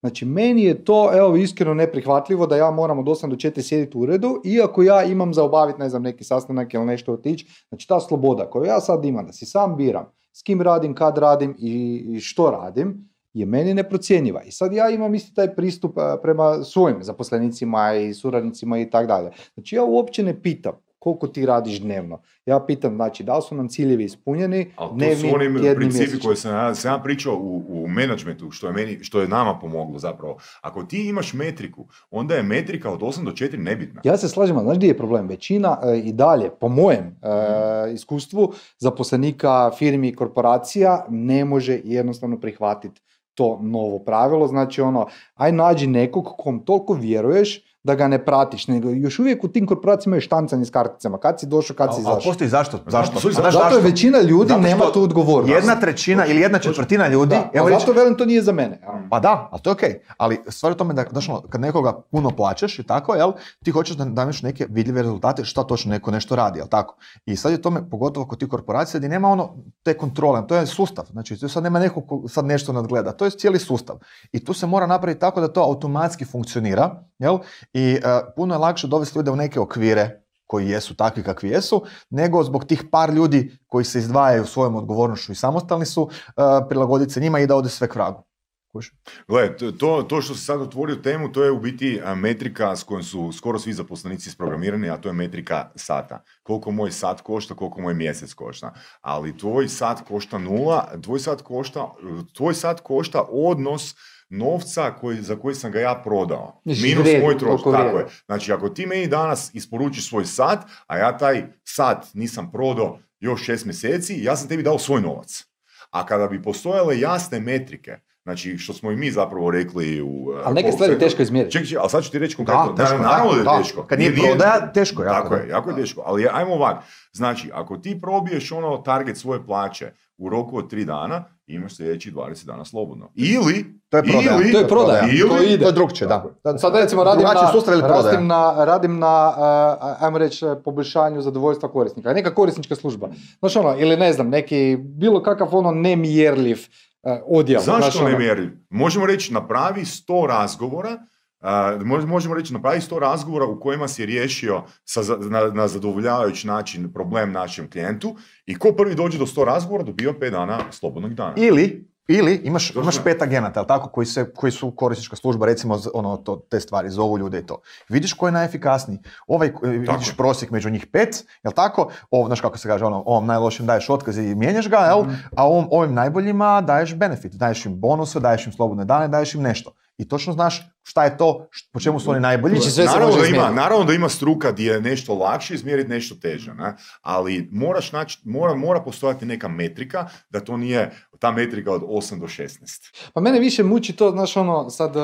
A: Znači, meni je to, evo, iskreno neprihvatljivo da ja moram od 8 do 4 sjediti u uredu, iako ja imam za obaviti, ne znam, neki sastanak ili nešto otići. Znači, ta sloboda koju ja sad imam, da si sam biram s kim radim, kad radim i, što radim, je meni neprocjenjiva. I sad ja imam isti taj pristup prema svojim zaposlenicima i suradnicima i tako dalje. Znači, ja uopće ne pitam koliko ti radiš dnevno. Ja pitam, znači, da li su nam ciljevi ispunjeni,
B: Ali to
A: dnevni,
B: su oni principi koje sam sam ja pričao u, u menadžmentu, što je, meni, što je nama pomoglo zapravo. Ako ti imaš metriku, onda je metrika od 8 do 4 nebitna.
A: Ja se slažem, ali znaš gdje je problem? Većina e, i dalje, po mojem e, iskustvu, zaposlenika, firmi i korporacija ne može jednostavno prihvatiti to novo pravilo. Znači ono, aj nađi nekog kom toliko vjeruješ da ga ne pratiš, nego još uvijek u tim korporacijama je štancanje s karticama. Kad si došao, kad si izašao.
C: postoji zašto? Zašto?
A: Zato je većina ljudi
C: Zato
A: nema tu odgovornost.
C: Jedna trećina ili jedna četvrtina ljudi,
A: Da,
C: evo
A: a zato velim to nije za mene.
C: Pa da, ali to je okej. Ali stvar je u tome da znaš, ono, kad nekoga puno plaćaš i tako, jel, ti hoćeš da, da imaš neke vidljive rezultate šta točno neko nešto radi, jel tako? I sad je tome, pogotovo kod tih korporacija, gdje nema ono te kontrole, to je sustav. Znači, tu sad nema neko ko sad nešto nadgleda, to je cijeli sustav. I tu se mora napraviti tako da to automatski funkcionira, jel? I e, puno je lakše dovesti ljude u neke okvire koji jesu takvi kakvi jesu, nego zbog tih par ljudi koji se izdvajaju svojom odgovornošću i samostalni su, e, prilagoditi se njima i da ode sve k vragu.
B: Gle, to- to, to što si sad otvorio temu, to je u biti a, metrika s kojom su skoro svi zaposlenici isprogramirani, a to je metrika sata. Koliko moj sat košta, koliko moj mjesec košta. Ali tvoj sat košta nula, tvoj sat košta, tvoj sat košta odnos novca koji, za koji sam ga ja prodao.
A: Misliš,
B: Minus moj trošak. Tako je. Znači, ako ti meni danas isporučiš svoj sat, a ja taj sat nisam prodao još šest mjeseci, ja sam tebi dao svoj novac. A kada bi postojale jasne metrike, znači što smo i mi zapravo rekli u... uh,
A: Ali neke stvari je teško izmjeriti.
B: Čekaj, ali sad ću ti reći konkretno.
C: Da, teško,
B: Da, naravno da je
C: da.
B: teško.
C: Kad nije prodaja, teško je jako,
B: Tako
C: da.
B: je, jako je teško. Ali ajmo ovak. Znači, ako ti probiješ ono target svoje plaće u roku od tri dana, imaš sljedećih 20 dana slobodno. Ili...
C: To je prodaja.
B: Ili,
A: To je prodaja,
B: Ili,
A: to ide.
C: To je drugčije, da. da.
A: Sad recimo radim na, radim na, radim na a, ajmo reći, poboljšanju zadovoljstva korisnika. Neka korisnička služba. Znaš ono, ili ne znam, neki, bilo kakav ono nemjerljiv odjel. znaš,
B: Zašto
A: ono.
B: ne mjeri? Možemo reći napravi 100 razgovora, mož- možemo reći napravi 100 razgovora u kojima si riješio sa, na, na zadovoljavajući način problem našem klijentu i ko prvi dođe do 100 razgovora dobiva 5 dana slobodnog dana.
C: Ili, ili imaš, imaš pet agenata, jel tako, koji, se, koji su korisnička služba, recimo ono, to, te stvari, zovu ljude i to. Vidiš ko je najefikasniji. Ovaj, e, vidiš
B: je.
C: prosjek među njih pet, jel tako? Ovo, znaš kako se kaže, ono, ovom najlošijem daješ otkaz i mijenjaš ga, jel? A ovom, ovim najboljima daješ benefit, daješ im bonuse, daješ im slobodne dane, daješ im nešto. I točno znaš šta je to, po čemu su oni najbolji.
A: Znači,
B: naravno, da ima, naravno da ima struka gdje je nešto lakše izmjeriti, nešto teže, ne? ali moraš naći, mora, mora postojati neka metrika da to nije ta metrika od 8 do 16.
A: Pa mene više muči to, znaš ono, sad e, e,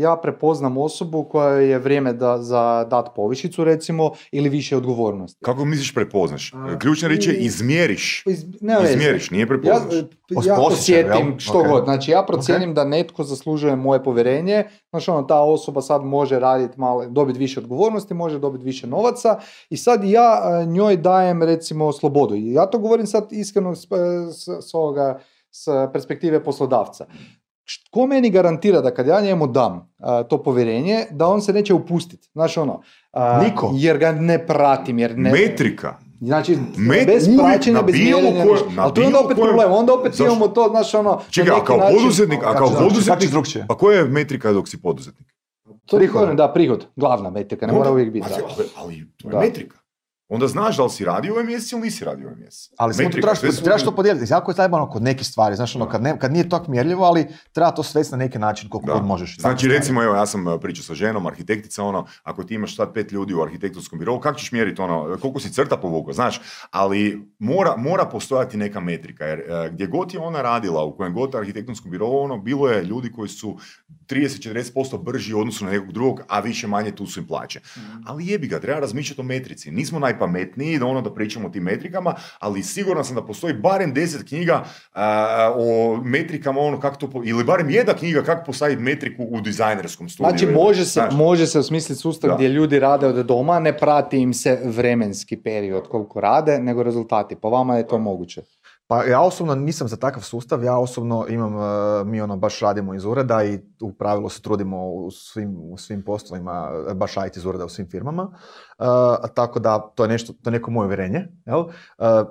A: ja prepoznam osobu koja je vrijeme da, za dat povišicu recimo ili više odgovornosti.
B: Kako misliš prepoznaš? Ključna riječ je izmjeriš.
A: Iz, nema veze.
B: Izmjeriš, nije
A: Ja,
B: prepoznaš.
A: ja
C: Osjećaj,
A: osjetim što
C: Ok.
A: god. Znači ja procijenim da netko zaslužuje moje povjerenje. Znači ono, ta osoba sad može raditi malo, dobiti više odgovornosti, može dobiti više novaca i sad ja e, njoj dajem recimo slobodu. I ja to govorim sad iskreno s, s, s ovoga, s perspektive poslodavca. Ko meni garantira da kad ja njemu dam a, to povjerenje, da on se neće upustiti? Znaš ono, a,
C: Niko.
A: jer ga ne pratim, jer ne...
B: Metrika.
A: Znači,
B: Met-
A: bez praćenja, bez mjerenja, ništa.
B: na
A: Ali to je onda opet
B: kojem-
A: problem, onda opet
B: Zašto?
A: imamo to, znaš, ono,
B: Čekaj,
A: na
B: a kao
A: način-
B: poduzetnik, a kao poduzetnik, pa koja je metrika dok si poduzetnik?
A: To
C: Prihod.
A: da, prihod, glavna metrika, ne mora uvijek biti.
B: Ali, ali, ali to je metrika. Onda znaš da li si radio ovaj mjesec ili nisi radio ovaj mjesec.
C: Ali samo trebaš, trebaš to podijeliti. Jako je zajebano kod nekih stvari, znaš, ono, kad, ne, kad nije tako mjerljivo, ali treba to svesti na neki način koliko god možeš.
B: Znači recimo evo ja sam e, pričao sa ženom, arhitektica ono, ako ti imaš sad pet ljudi u arhitektonskom birovu, kako ćeš mjeriti ono, koliko si crta povukao, znaš, ali mora, mora postojati neka metrika, jer e, gdje god je ona radila, u kojem god arhitektonskom birovu, ono, bilo je ljudi koji su 30-40% brži u odnosu na nekog drugog, a više manje tu su im plaće. Ali jebi ga, treba razmišljati o metrici. Nismo najpametniji da ono da pričamo o tim metrikama, ali siguran sam da postoji barem 10 knjiga a, o metrikama, ono kako to, ili barem jedna knjiga kako postaviti metriku u dizajnerskom studiju.
A: Znači, može se,
B: Znaš,
A: može se osmisliti sustav
B: Da.
A: gdje ljudi rade od doma, ne prati im se vremenski period koliko rade, nego rezultati. Po vama je to moguće.
C: Pa ja osobno nisam za takav sustav, ja osobno imam, e, mi ono baš radimo iz ureda i u pravilu se trudimo u svim, u svim poslovima e, baš raditi iz ureda u svim firmama, E, tako da to je nešto, to je neko moje uvjerenje, jel? E,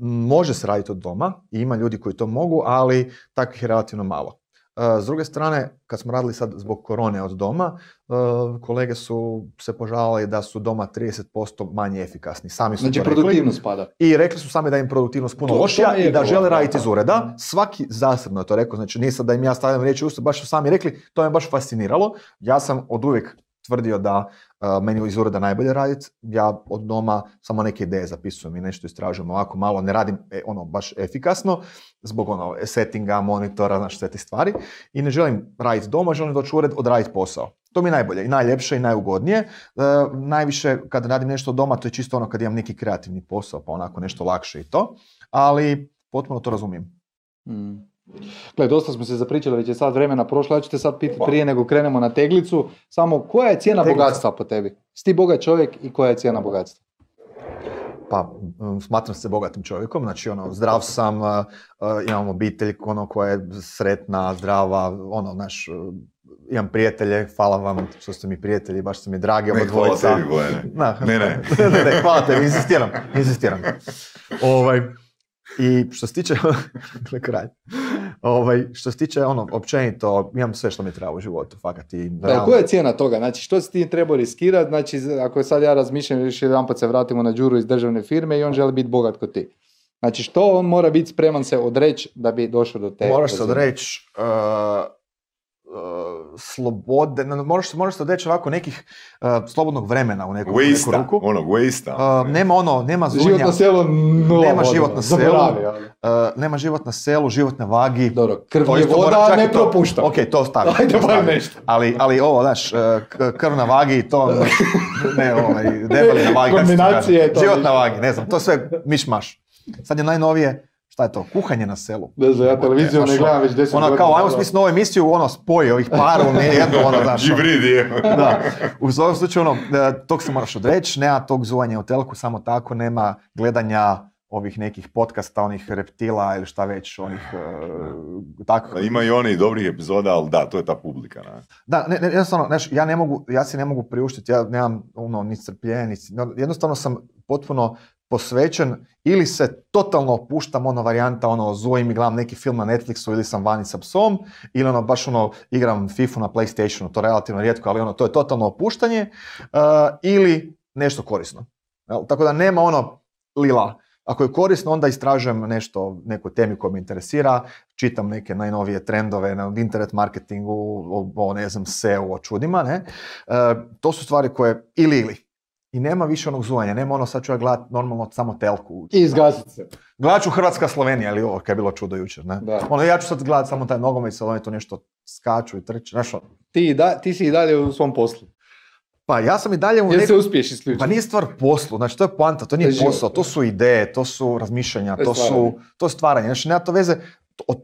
C: može se raditi od doma ima ljudi koji to mogu, ali takvih je relativno malo. E, S druge strane, kad smo radili sad zbog korone od doma, e, kolege su se požalili da su doma 30% manje efikasni. Sami su
A: Znači
C: to rekli.
A: produktivnost pada.
C: I rekli su sami da im produktivnost puno lošija i da žele raditi iz ureda. Svaki zasebno je to rekao, znači nije sad da im ja stavljam riječi u usta, baš su sami rekli, to me baš fasciniralo. Ja sam od uvijek tvrdio da uh, meni iz ureda najbolje raditi, ja od doma samo neke ideje zapisujem i nešto istražujem ovako malo, ne radim e, ono baš efikasno, zbog ono settinga, monitora, znaš sve te stvari i ne želim raditi doma, želim doći u ured, odraditi posao. To mi je najbolje i najljepše i najugodnije. E, najviše kad radim nešto od doma, to je čisto ono kad imam neki kreativni posao, pa onako nešto lakše i to, ali potpuno to razumijem.
A: Mm. Gle, dosta smo se zapričali, već je sad vremena prošlo, ja ću te sad pitati prije nego krenemo na teglicu, samo koja je cijena
C: Teglica.
A: bogatstva po tebi? Si ti bogat čovjek i koja je cijena bogatstva?
C: Pa, smatram se bogatim čovjekom, znači ono, zdrav sam, uh, imam obitelj ono, koja je sretna, zdrava, ono, znaš, uh, imam prijatelje, hvala vam što ste mi prijatelji, baš ste mi dragi,
B: Ne,
C: oba
B: hvala
C: dvojica.
B: tebi, Bojane.
C: Da.
B: Ne, [laughs] ne.
C: ne, ne, hvala tebi, insistiram, insistiram. Ovaj, I što se tiče, [laughs] gle kralj, ovaj, što se tiče ono, općenito, imam sve što mi treba u životu, fakat i
A: Da,
C: realno-
A: koja je cijena toga? Znači, što si ti trebao riskirati? Znači, ako sad ja razmišljam, još jedan se vratimo na Đuru iz državne firme i on želi biti bogat kod ti. Znači, što on mora biti spreman se odreći da bi došao do te
C: Moraš se odreći uh, slobode, moraš, moraš se odreći ovako nekih uh, slobodnog vremena u neku, u neku
B: Waste-a,
C: ruku.
B: onog waste
C: Uh, nema ono, nema zunja,
A: Život na selu nula
C: Nema
A: bodova.
C: život na selu. Uh, nema život na selu, život na vagi.
A: Dobro, krv je voda, ne
C: to.
A: propušta.
C: Ok, to stavi. [laughs]
A: Ajde,
C: to
A: bar nešto.
C: Ali, ali ovo, znaš, uh, krv na vagi, to, [laughs] ne, ovaj, debeli na vagi.
A: Kombinacije, to
C: Život na vagi, ne znam, to sve miš-maš. Sad je najnovije, šta je to, kuhanje na selu.
A: Ne znam, ja televiziju ne gledam već deset
C: Ono
A: godina.
C: kao, ajmo smisliti novu emisiju, ono, spoji ovih para u ne- [laughs] jedno, ono, znaš. ono. [laughs] Da, u svakom slučaju, ono, e, tog se moraš odreći, nema tog zuvanja u telku, samo tako, nema gledanja ovih nekih podcasta, onih reptila ili šta već, onih e, tako.
B: Ima i oni dobrih epizoda, ali da, to je ta publika. Ne?
C: Da, ne, ne, jednostavno, znaš, ja ne mogu, ja si ne mogu priuštiti, ja nemam ono, ni strpljenja, ni, no, jednostavno sam potpuno posvećen ili se totalno opuštam ono varijanta, ono, zujim i gledam neki film na Netflixu ili sam vani sa psom, ili ono, baš ono, igram FIFA na Playstationu, to je relativno rijetko, ali ono, to je totalno opuštanje, uh, ili nešto korisno. Jel? Tako da nema ono lila. Ako je korisno, onda istražujem nešto, neku temi koja me interesira, čitam neke najnovije trendove na internet marketingu, o, o, ne znam, SEO, o čudima, ne. E, to su stvari koje ili ili. I nema više onog zuvanja, nema ono sad ću ja gledat normalno samo telku.
A: I izgasit se.
C: Gledat ću Hrvatska Slovenija ili ovo, kaj je bilo čudo jučer, ne.
A: Da.
C: Ono, ja ću sad gledat samo taj nogomet, sad oni to nešto skaču i trče, znaš ono.
A: Ti, da, ti si i dalje u svom poslu.
C: Pa ja sam i dalje u nekom...
A: se uspiješ isključiti.
C: Pa nije stvar poslu, znači to je poanta, to nije posao, to su ideje, to su razmišljanja,
A: To
C: su, to je stvaranje. Znači nema to veze,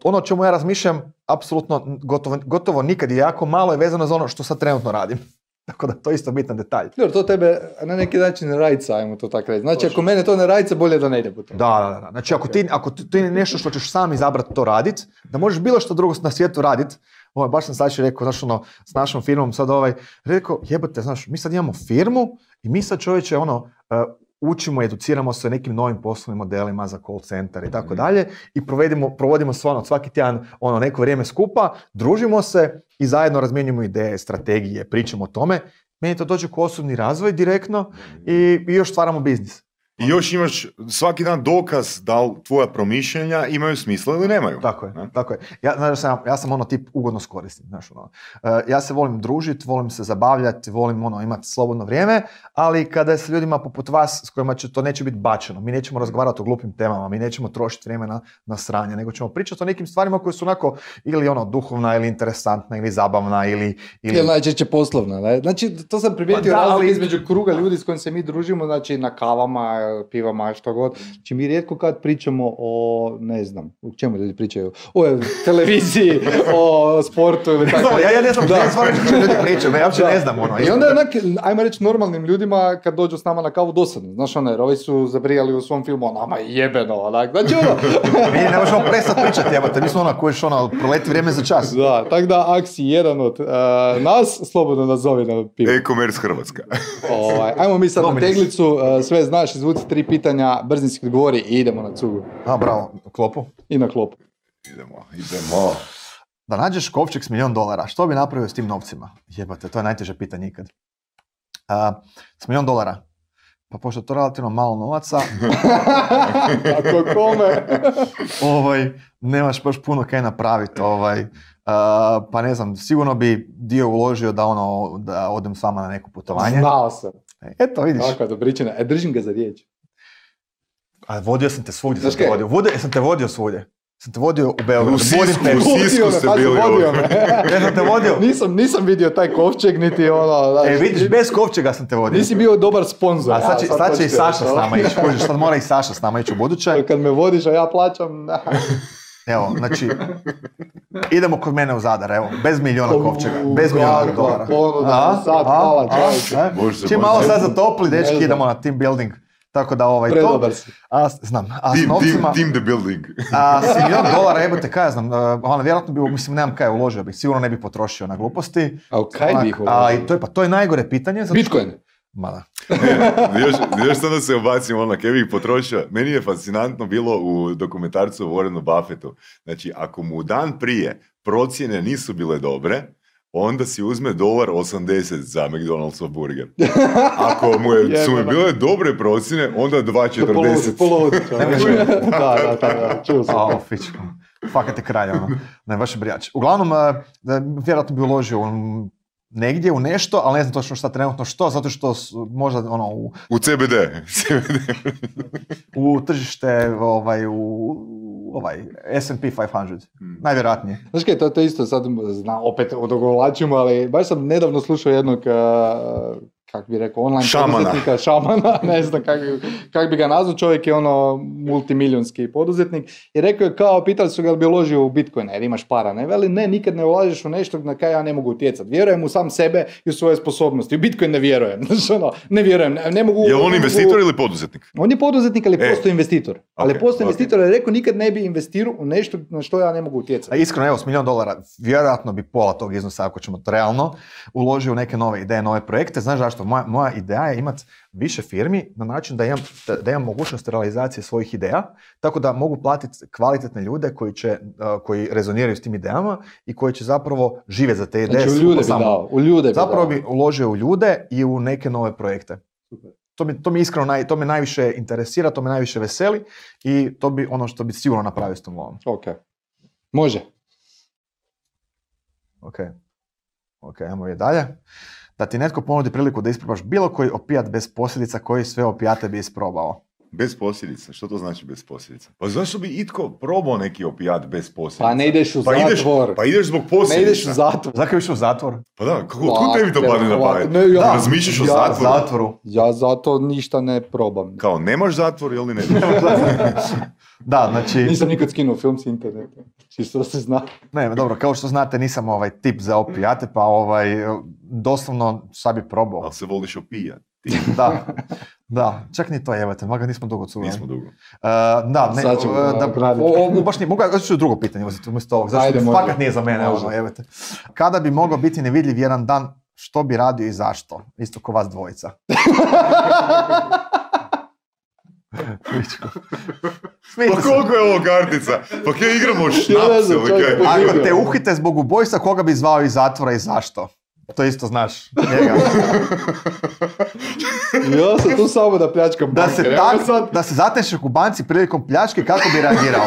C: ono o čemu ja razmišljam, apsolutno gotovo, gotovo nikad i jako malo je vezano za ono što sad trenutno radim. Tako da to je isto bitan detalj.
A: Dobro, to tebe na neki način rajca, ajmo to tako reći. Znači, ako mene to ne rajca, bolje da ne ide po tome.
C: Da, da, da. Znači ako ti, ako ti, ti nešto što ćeš sam izabrati to radit, da možeš bilo što drugo na svijetu radit, ovaj, baš sam sad rekao, znaš ono, s našom firmom sad ovaj, rekao, jebote, znaš, mi sad imamo firmu i mi sad čovječe, ono, e, učimo, educiramo se o nekim novim poslovnim modelima za call center i tako dalje i provedimo, provodimo se ono, svaki tjedan ono, neko vrijeme skupa, družimo se i zajedno razmjenjujemo ideje, strategije, pričamo o tome. Meni to dođe kao osobni razvoj direktno i, i još stvaramo biznis.
B: I još imaš svaki dan dokaz da li tvoja promišljanja imaju smisla ili nemaju.
C: Tako je,
B: Ne?
C: tako je. Ja, znaš, sam, ja sam ono tip ugodno skoristim, znaš, ono. E, ja se volim družiti, volim se zabavljati, volim ono, imati slobodno vrijeme, ali kada je s ljudima poput vas s kojima će to neće biti bačeno, mi nećemo razgovarati o glupim temama, mi nećemo trošiti vrijeme na, na sranje, nego ćemo pričati o nekim stvarima koje su onako ili ono duhovna ili interesantna ili zabavna ili... ili...
A: Ili najčešće poslovna. Ne? Znači, to sam primijetio
C: Pa da,
A: razliku
C: ali-
A: između kruga ljudi s kojim se mi družimo, znači na kavama, pivama, što god. Znači mi rijetko kad pričamo o, ne znam, u čemu ljudi pričaju, o televiziji, o sportu ili tako.
C: ja, ja ne znam,
A: Da.
C: što ljudi pričaju, ja uopće ne znam ono.
A: I onda je onak, ajmo reći, normalnim ljudima kad dođu s nama na kavu dosadno. Znaš ono, jer ovi su zabrijali u svom filmu, "O, nama je jebeno, onak. Znači ono, [laughs]
C: Mi ne možemo prestati pričati, jebate, mi smo ono koji ono, proleti vrijeme za čas.
A: da, tako da ak si jedan od uh, nas, slobodno nazovi na pivo.
B: E-commerce Hrvatska.
A: Ovaj, ajmo mi sad na teglicu, uh, sve znaš, izvuci tri pitanja, brzinski odgovori i idemo na cugu.
C: A, bravo, klopu.
A: I na klop.
B: idemo, idemo.
C: Da nađeš kovčeg s milion dolara, što bi napravio s tim novcima? Jebate, to je najteže pitanje ikad. A, s milion dolara, pa pošto je to relativno malo novaca, [laughs]
A: Ako kome? [laughs]
C: ovaj, nemaš baš puno kaj napraviti, ovaj, a, pa ne znam, sigurno bi dio uložio da ono, da odem s vama na neko putovanje.
A: Znao sam.
C: Eto, vidiš.
A: Kakva dobričina. E, držim ga za riječ.
C: A vodio sam te svugdje,
A: Znaš
C: sam te vodio. Vodio, sam te vodio svugdje. Sam te vodio u Beogradu,
B: U Sisku, u Sisku ste bili
A: vodio me. [laughs]
C: Ja sam te vodio. [laughs]
A: nisam, nisam vidio taj kovčeg, niti ono...
C: E, vidiš, bez kovčega sam te vodio.
A: Nisi bio dobar sponzor.
C: A sad će,
A: Ja,
C: sad će i Saša s nama ići, kužiš, sad mora i Saša s nama ići u buduće.
A: Kad me vodiš, a ja plaćam...
C: Evo, znači, idemo kod mene u Zadar, evo, bez milijuna kovčega, bez milijuna dolara.
A: ponuda,
C: A?
A: sad,
C: A?
A: hvala,
C: A?
A: čovječe.
C: E? Čim malo sad zatopli,
A: Ne
C: dečki, idemo na team building. Tako da ovaj, to,
A: Predobar si.
C: a, znam, a s
B: Team,
C: novcima,
B: team, team the building.
C: a s milijun dolara, jebote, kaj ja znam, uh, ono, vjerojatno bi, mislim, nemam kaj uložio bih, sigurno ne bi potrošio na gluposti.
A: A kaj
C: Onak,
A: bi ih
C: a,
A: uložio?
C: i to je, pa to je najgore pitanje. zato
A: Bitcoin.
C: Ma da.
B: još, još sada se obacim ono, bih potrošio. Meni je fascinantno bilo u dokumentarcu o Warrenu Buffettu. Znači, ako mu dan prije procjene nisu bile dobre, onda si uzme dolar 80 za McDonald'sov burger. Ako mu je, [laughs] su mu bile dobre procjene, onda 2,40.
A: Poludi, čovječe. Da, da, da, da, čuo sam.
C: A. Fakat je kralj, ono. Ne, baš je brijač. Uglavnom, da, vjerojatno bi uložio u negdje u nešto, ali ne znam točno šta trenutno što, zato što možda ono, u,
B: U CBD. [laughs] CBD. [laughs]
C: u tržište, ovaj, u ovaj, S&P 500. Najvjerojatnije.
A: Znaš kaj, to, to isto sad, znam, opet odogovlačimo, ali baš sam nedavno slušao jednog, uh, kak bi rekao, online
B: Šamana.
A: poduzetnika, šamana, [laughs] ne znam kak, kak bi ga nazvao, čovjek je ono multimiljonski poduzetnik i rekao je kao, pitali su ga jel bi uložio u Bitcoin, jer imaš para, ne, veli ne, nikad ne ulažeš u nešto na kaj ja ne mogu utjecati, vjerujem u sam sebe i u svoje sposobnosti, u Bitcoin ne vjerujem, [laughs] znaš ono, ne vjerujem, ne, ne mogu...
B: Je li on
A: mogu-
B: investitor ili poduzetnik?
A: On je poduzetnik, ali
B: E.
A: postoji investitor. Ali postoji
B: ok.
A: investitor, je rekao nikad ne bi investirao u nešto na što ja ne mogu utjecati.
C: A iskreno, evo, s milijun dolara, vjerojatno bi pola tog iznosa, ako ćemo to realno, uložio u neke nove ideje, nove projekte. Znaš zašto? Moja, moja ideja je imati više firmi na način da imam, da, imam mogućnost realizacije svojih ideja, tako da mogu platiti kvalitetne ljude koji, će, koji rezoniraju s tim idejama i koji će zapravo živjeti za te ideje.
A: Znači u ljude bi
C: samo-
A: dao, u ljude bi
C: Zapravo
A: dao.
C: bi uložio u ljude i u neke nove projekte.
A: Super.
C: To mi, to mi iskreno naj, to me najviše interesira, to me najviše veseli i to bi ono što bi sigurno napravio s tom lovom.
A: Ok. Može.
C: Ok. Ok, ajmo je dalje. Da ti netko ponudi priliku da isprobaš bilo koji opijat bez posljedica, koji sve opijate bi isprobao.
B: Bez posljedica. Što to znači bez posljedica? Pa zašto bi itko probao neki opijat bez posljedica?
A: Pa ne ideš u
B: Pa ideš,
A: zatvor.
B: pa ideš zbog
A: ne
B: posljedica.
A: ideš u zatvor.
C: Zakaj išao u zatvor?
B: Pa da, kako, kako tebi to padne na pamet?
A: Ne, ja-
B: Razmišljaš o
A: ja-
B: zatvoru?
C: Zatvoru.
A: Ja zato ništa ne probam.
B: Kao, nemaš zatvor ili ne? [laughs]
C: Da, znači,
A: Nisam nikad skinuo film s interneta. Čisto da se zna.
C: ne, dobro, kao što znate, nisam ovaj tip za opijate, pa ovaj, doslovno sad bi probao.
B: Ali se voliš opijat.
C: Da, [laughs] da, čak ni to jebate, maga nismo dugo cuvali.
B: Nismo dugo.
C: Uh, da, ne,
A: Sad ćemo
C: uh, da, o, o, baš nije, mogu ja ću drugo pitanje uzeti umjesto ovog, zašto
A: Ajde,
C: mi
A: može.
C: fakat nije za mene,
A: Može.
C: ono, jebate. Kada bi mogao biti nevidljiv jedan dan, što bi radio i zašto? Isto ko vas dvojica. [laughs]
B: Pa koliko je ovo kartica? Pa kaj igramo [laughs]
A: Ja ne
B: šnaps
A: znam,
B: ili
A: čovjek,
B: kaj?
C: Ako te uhite zbog ubojstva, koga bi zvao iz zatvora i zašto? To isto znaš. Njega. [laughs]
A: Ja sam tu samo da pljačkam
C: Da
A: banke.
C: se, tak,
A: sad.
C: da se zatneš u banci prilikom pljačke, kako bi reagirao?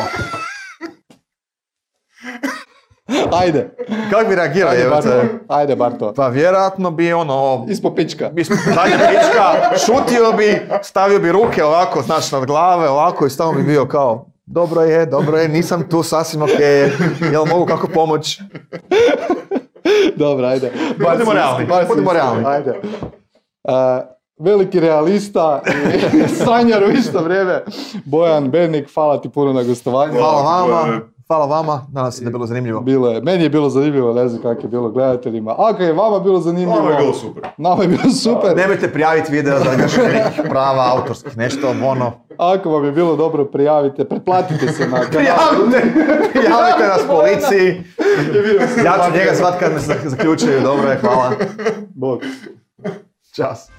A: Ajde.
C: Kako bi reagirao?
A: Ajde? Barto. Ajde, Barto.
C: Pa vjerojatno bi ono,
A: Ispod pička.
C: zadnja pička, šutio bi, stavio bi ruke ovako, znaš, nad glave, ovako i stalno bi bio kao, dobro je, dobro je, nisam tu sasvim ok, jel mogu kako pomoć? [laughs]
A: Dobro, ajde.
C: Budimo realni, budimo
A: iskren,
C: realni.
A: Ajde. Uh, veliki realista i [laughs] sanjar u isto vrijeme. Bojan Bernik, hvala ti puno na gostovanju.
C: Hvala vama,
B: Hvala.
C: vama, danas je da je bilo zanimljivo.
A: Bilo je, meni je bilo zanimljivo, ne znam kako je bilo gledateljima. Ako je vama bilo zanimljivo,
B: Ovo je bilo super.
A: nama je bilo super.
C: Nemojte prijaviti video za prava autorskih, nešto ono.
A: Ako vam je bilo dobro, prijavite, pretplatite se na [laughs] kanal.
C: Prijavite, prijavite nas policiji. [laughs] Ja ću njega zvat kad me zaključaju, dobro je, hvala.
A: Bog.
C: Čas.